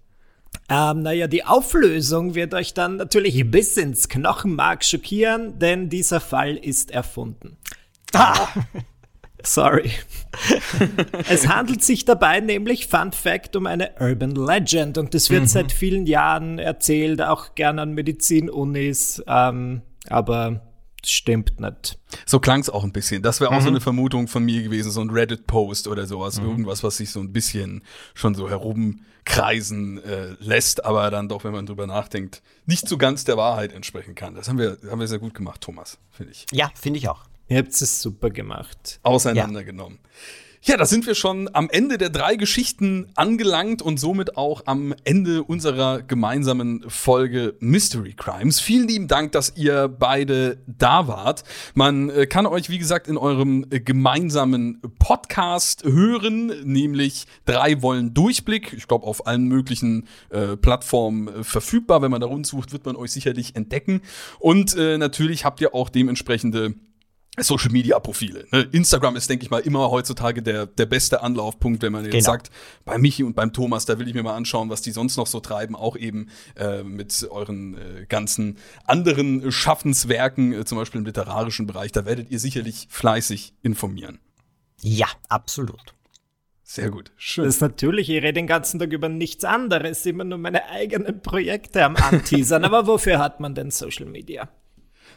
Ähm, naja, die Auflösung wird euch dann natürlich bis ins Knochenmark schockieren, denn dieser Fall ist erfunden. Ah. Sorry. es handelt sich dabei nämlich, Fun Fact, um eine Urban Legend und das wird mhm. seit vielen Jahren erzählt, auch gerne an Medizinunis, ähm, aber stimmt nicht. So klang es auch ein bisschen. Das wäre auch mhm. so eine Vermutung von mir gewesen, so ein Reddit-Post oder sowas. Mhm. Irgendwas, was sich so ein bisschen schon so herumkreisen äh, lässt, aber dann doch, wenn man drüber nachdenkt, nicht so ganz der Wahrheit entsprechen kann. Das haben wir, haben wir sehr gut gemacht, Thomas, finde ich. Ja, finde ich auch. Ihr habt es super gemacht. Auseinandergenommen. Ja. Ja, da sind wir schon am Ende der drei Geschichten angelangt und somit auch am Ende unserer gemeinsamen Folge Mystery Crimes. Vielen lieben Dank, dass ihr beide da wart. Man äh, kann euch, wie gesagt, in eurem gemeinsamen Podcast hören, nämlich drei wollen Durchblick. Ich glaube, auf allen möglichen äh, Plattformen äh, verfügbar. Wenn man da rund sucht, wird man euch sicherlich entdecken. Und äh, natürlich habt ihr auch dementsprechende Social Media Profile. Ne? Instagram ist, denke ich mal, immer heutzutage der, der beste Anlaufpunkt, wenn man jetzt genau. sagt, bei Michi und beim Thomas, da will ich mir mal anschauen, was die sonst noch so treiben, auch eben äh, mit euren äh, ganzen anderen Schaffenswerken, äh, zum Beispiel im literarischen Bereich. Da werdet ihr sicherlich fleißig informieren. Ja, absolut. Sehr gut. Schön. Das ist natürlich, ich rede den ganzen Tag über nichts anderes, immer nur meine eigenen Projekte am Anteasern. Aber wofür hat man denn Social Media?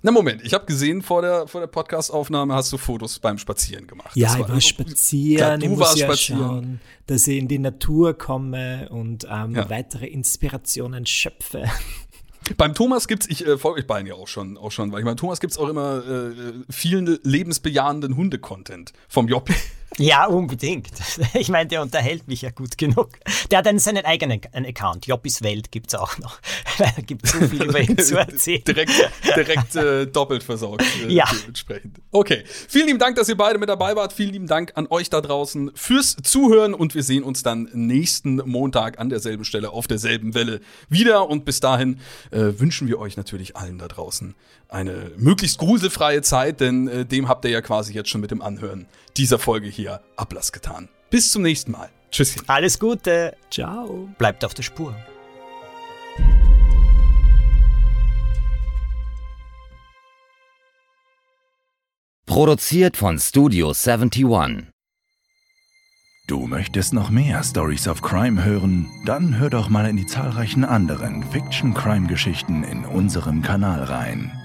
Na Moment, ich habe gesehen, vor der, vor der Podcast-Aufnahme hast du Fotos beim Spazieren gemacht. Ja, ich war spazieren, ja, du ich muss ja spazieren. schauen, dass ich in die Natur komme und ähm, ja. weitere Inspirationen schöpfe. Beim Thomas gibt's, ich äh, folge euch beiden ja auch schon, auch schon, weil ich meine, Thomas gibt's auch immer äh, vielen lebensbejahenden Hunde-Content vom Job. Ja, unbedingt. Ich meine, der unterhält mich ja gut genug. Der hat einen, seinen eigenen Account. Joppis Welt gibt's auch noch. Da gibt so viel über ihn zu erzählen. direkt direkt äh, doppelt versorgt. Äh, ja. Dementsprechend. Okay. Vielen lieben Dank, dass ihr beide mit dabei wart. Vielen lieben Dank an euch da draußen fürs Zuhören und wir sehen uns dann nächsten Montag an derselben Stelle auf derselben Welle wieder. Und bis dahin äh, wünschen wir euch natürlich allen da draußen eine möglichst gruselfreie Zeit, denn äh, dem habt ihr ja quasi jetzt schon mit dem Anhören dieser Folge hier Ablass getan. Bis zum nächsten Mal. Tschüsschen. Alles Gute. Ciao. Bleibt auf der Spur. Produziert von Studio 71. Du möchtest noch mehr Stories of Crime hören? Dann hör doch mal in die zahlreichen anderen Fiction-Crime-Geschichten in unserem Kanal rein.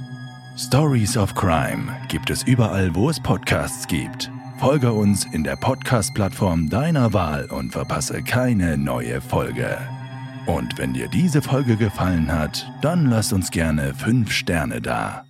Stories of Crime gibt es überall, wo es Podcasts gibt. Folge uns in der Podcast-Plattform deiner Wahl und verpasse keine neue Folge. Und wenn dir diese Folge gefallen hat, dann lass uns gerne 5 Sterne da.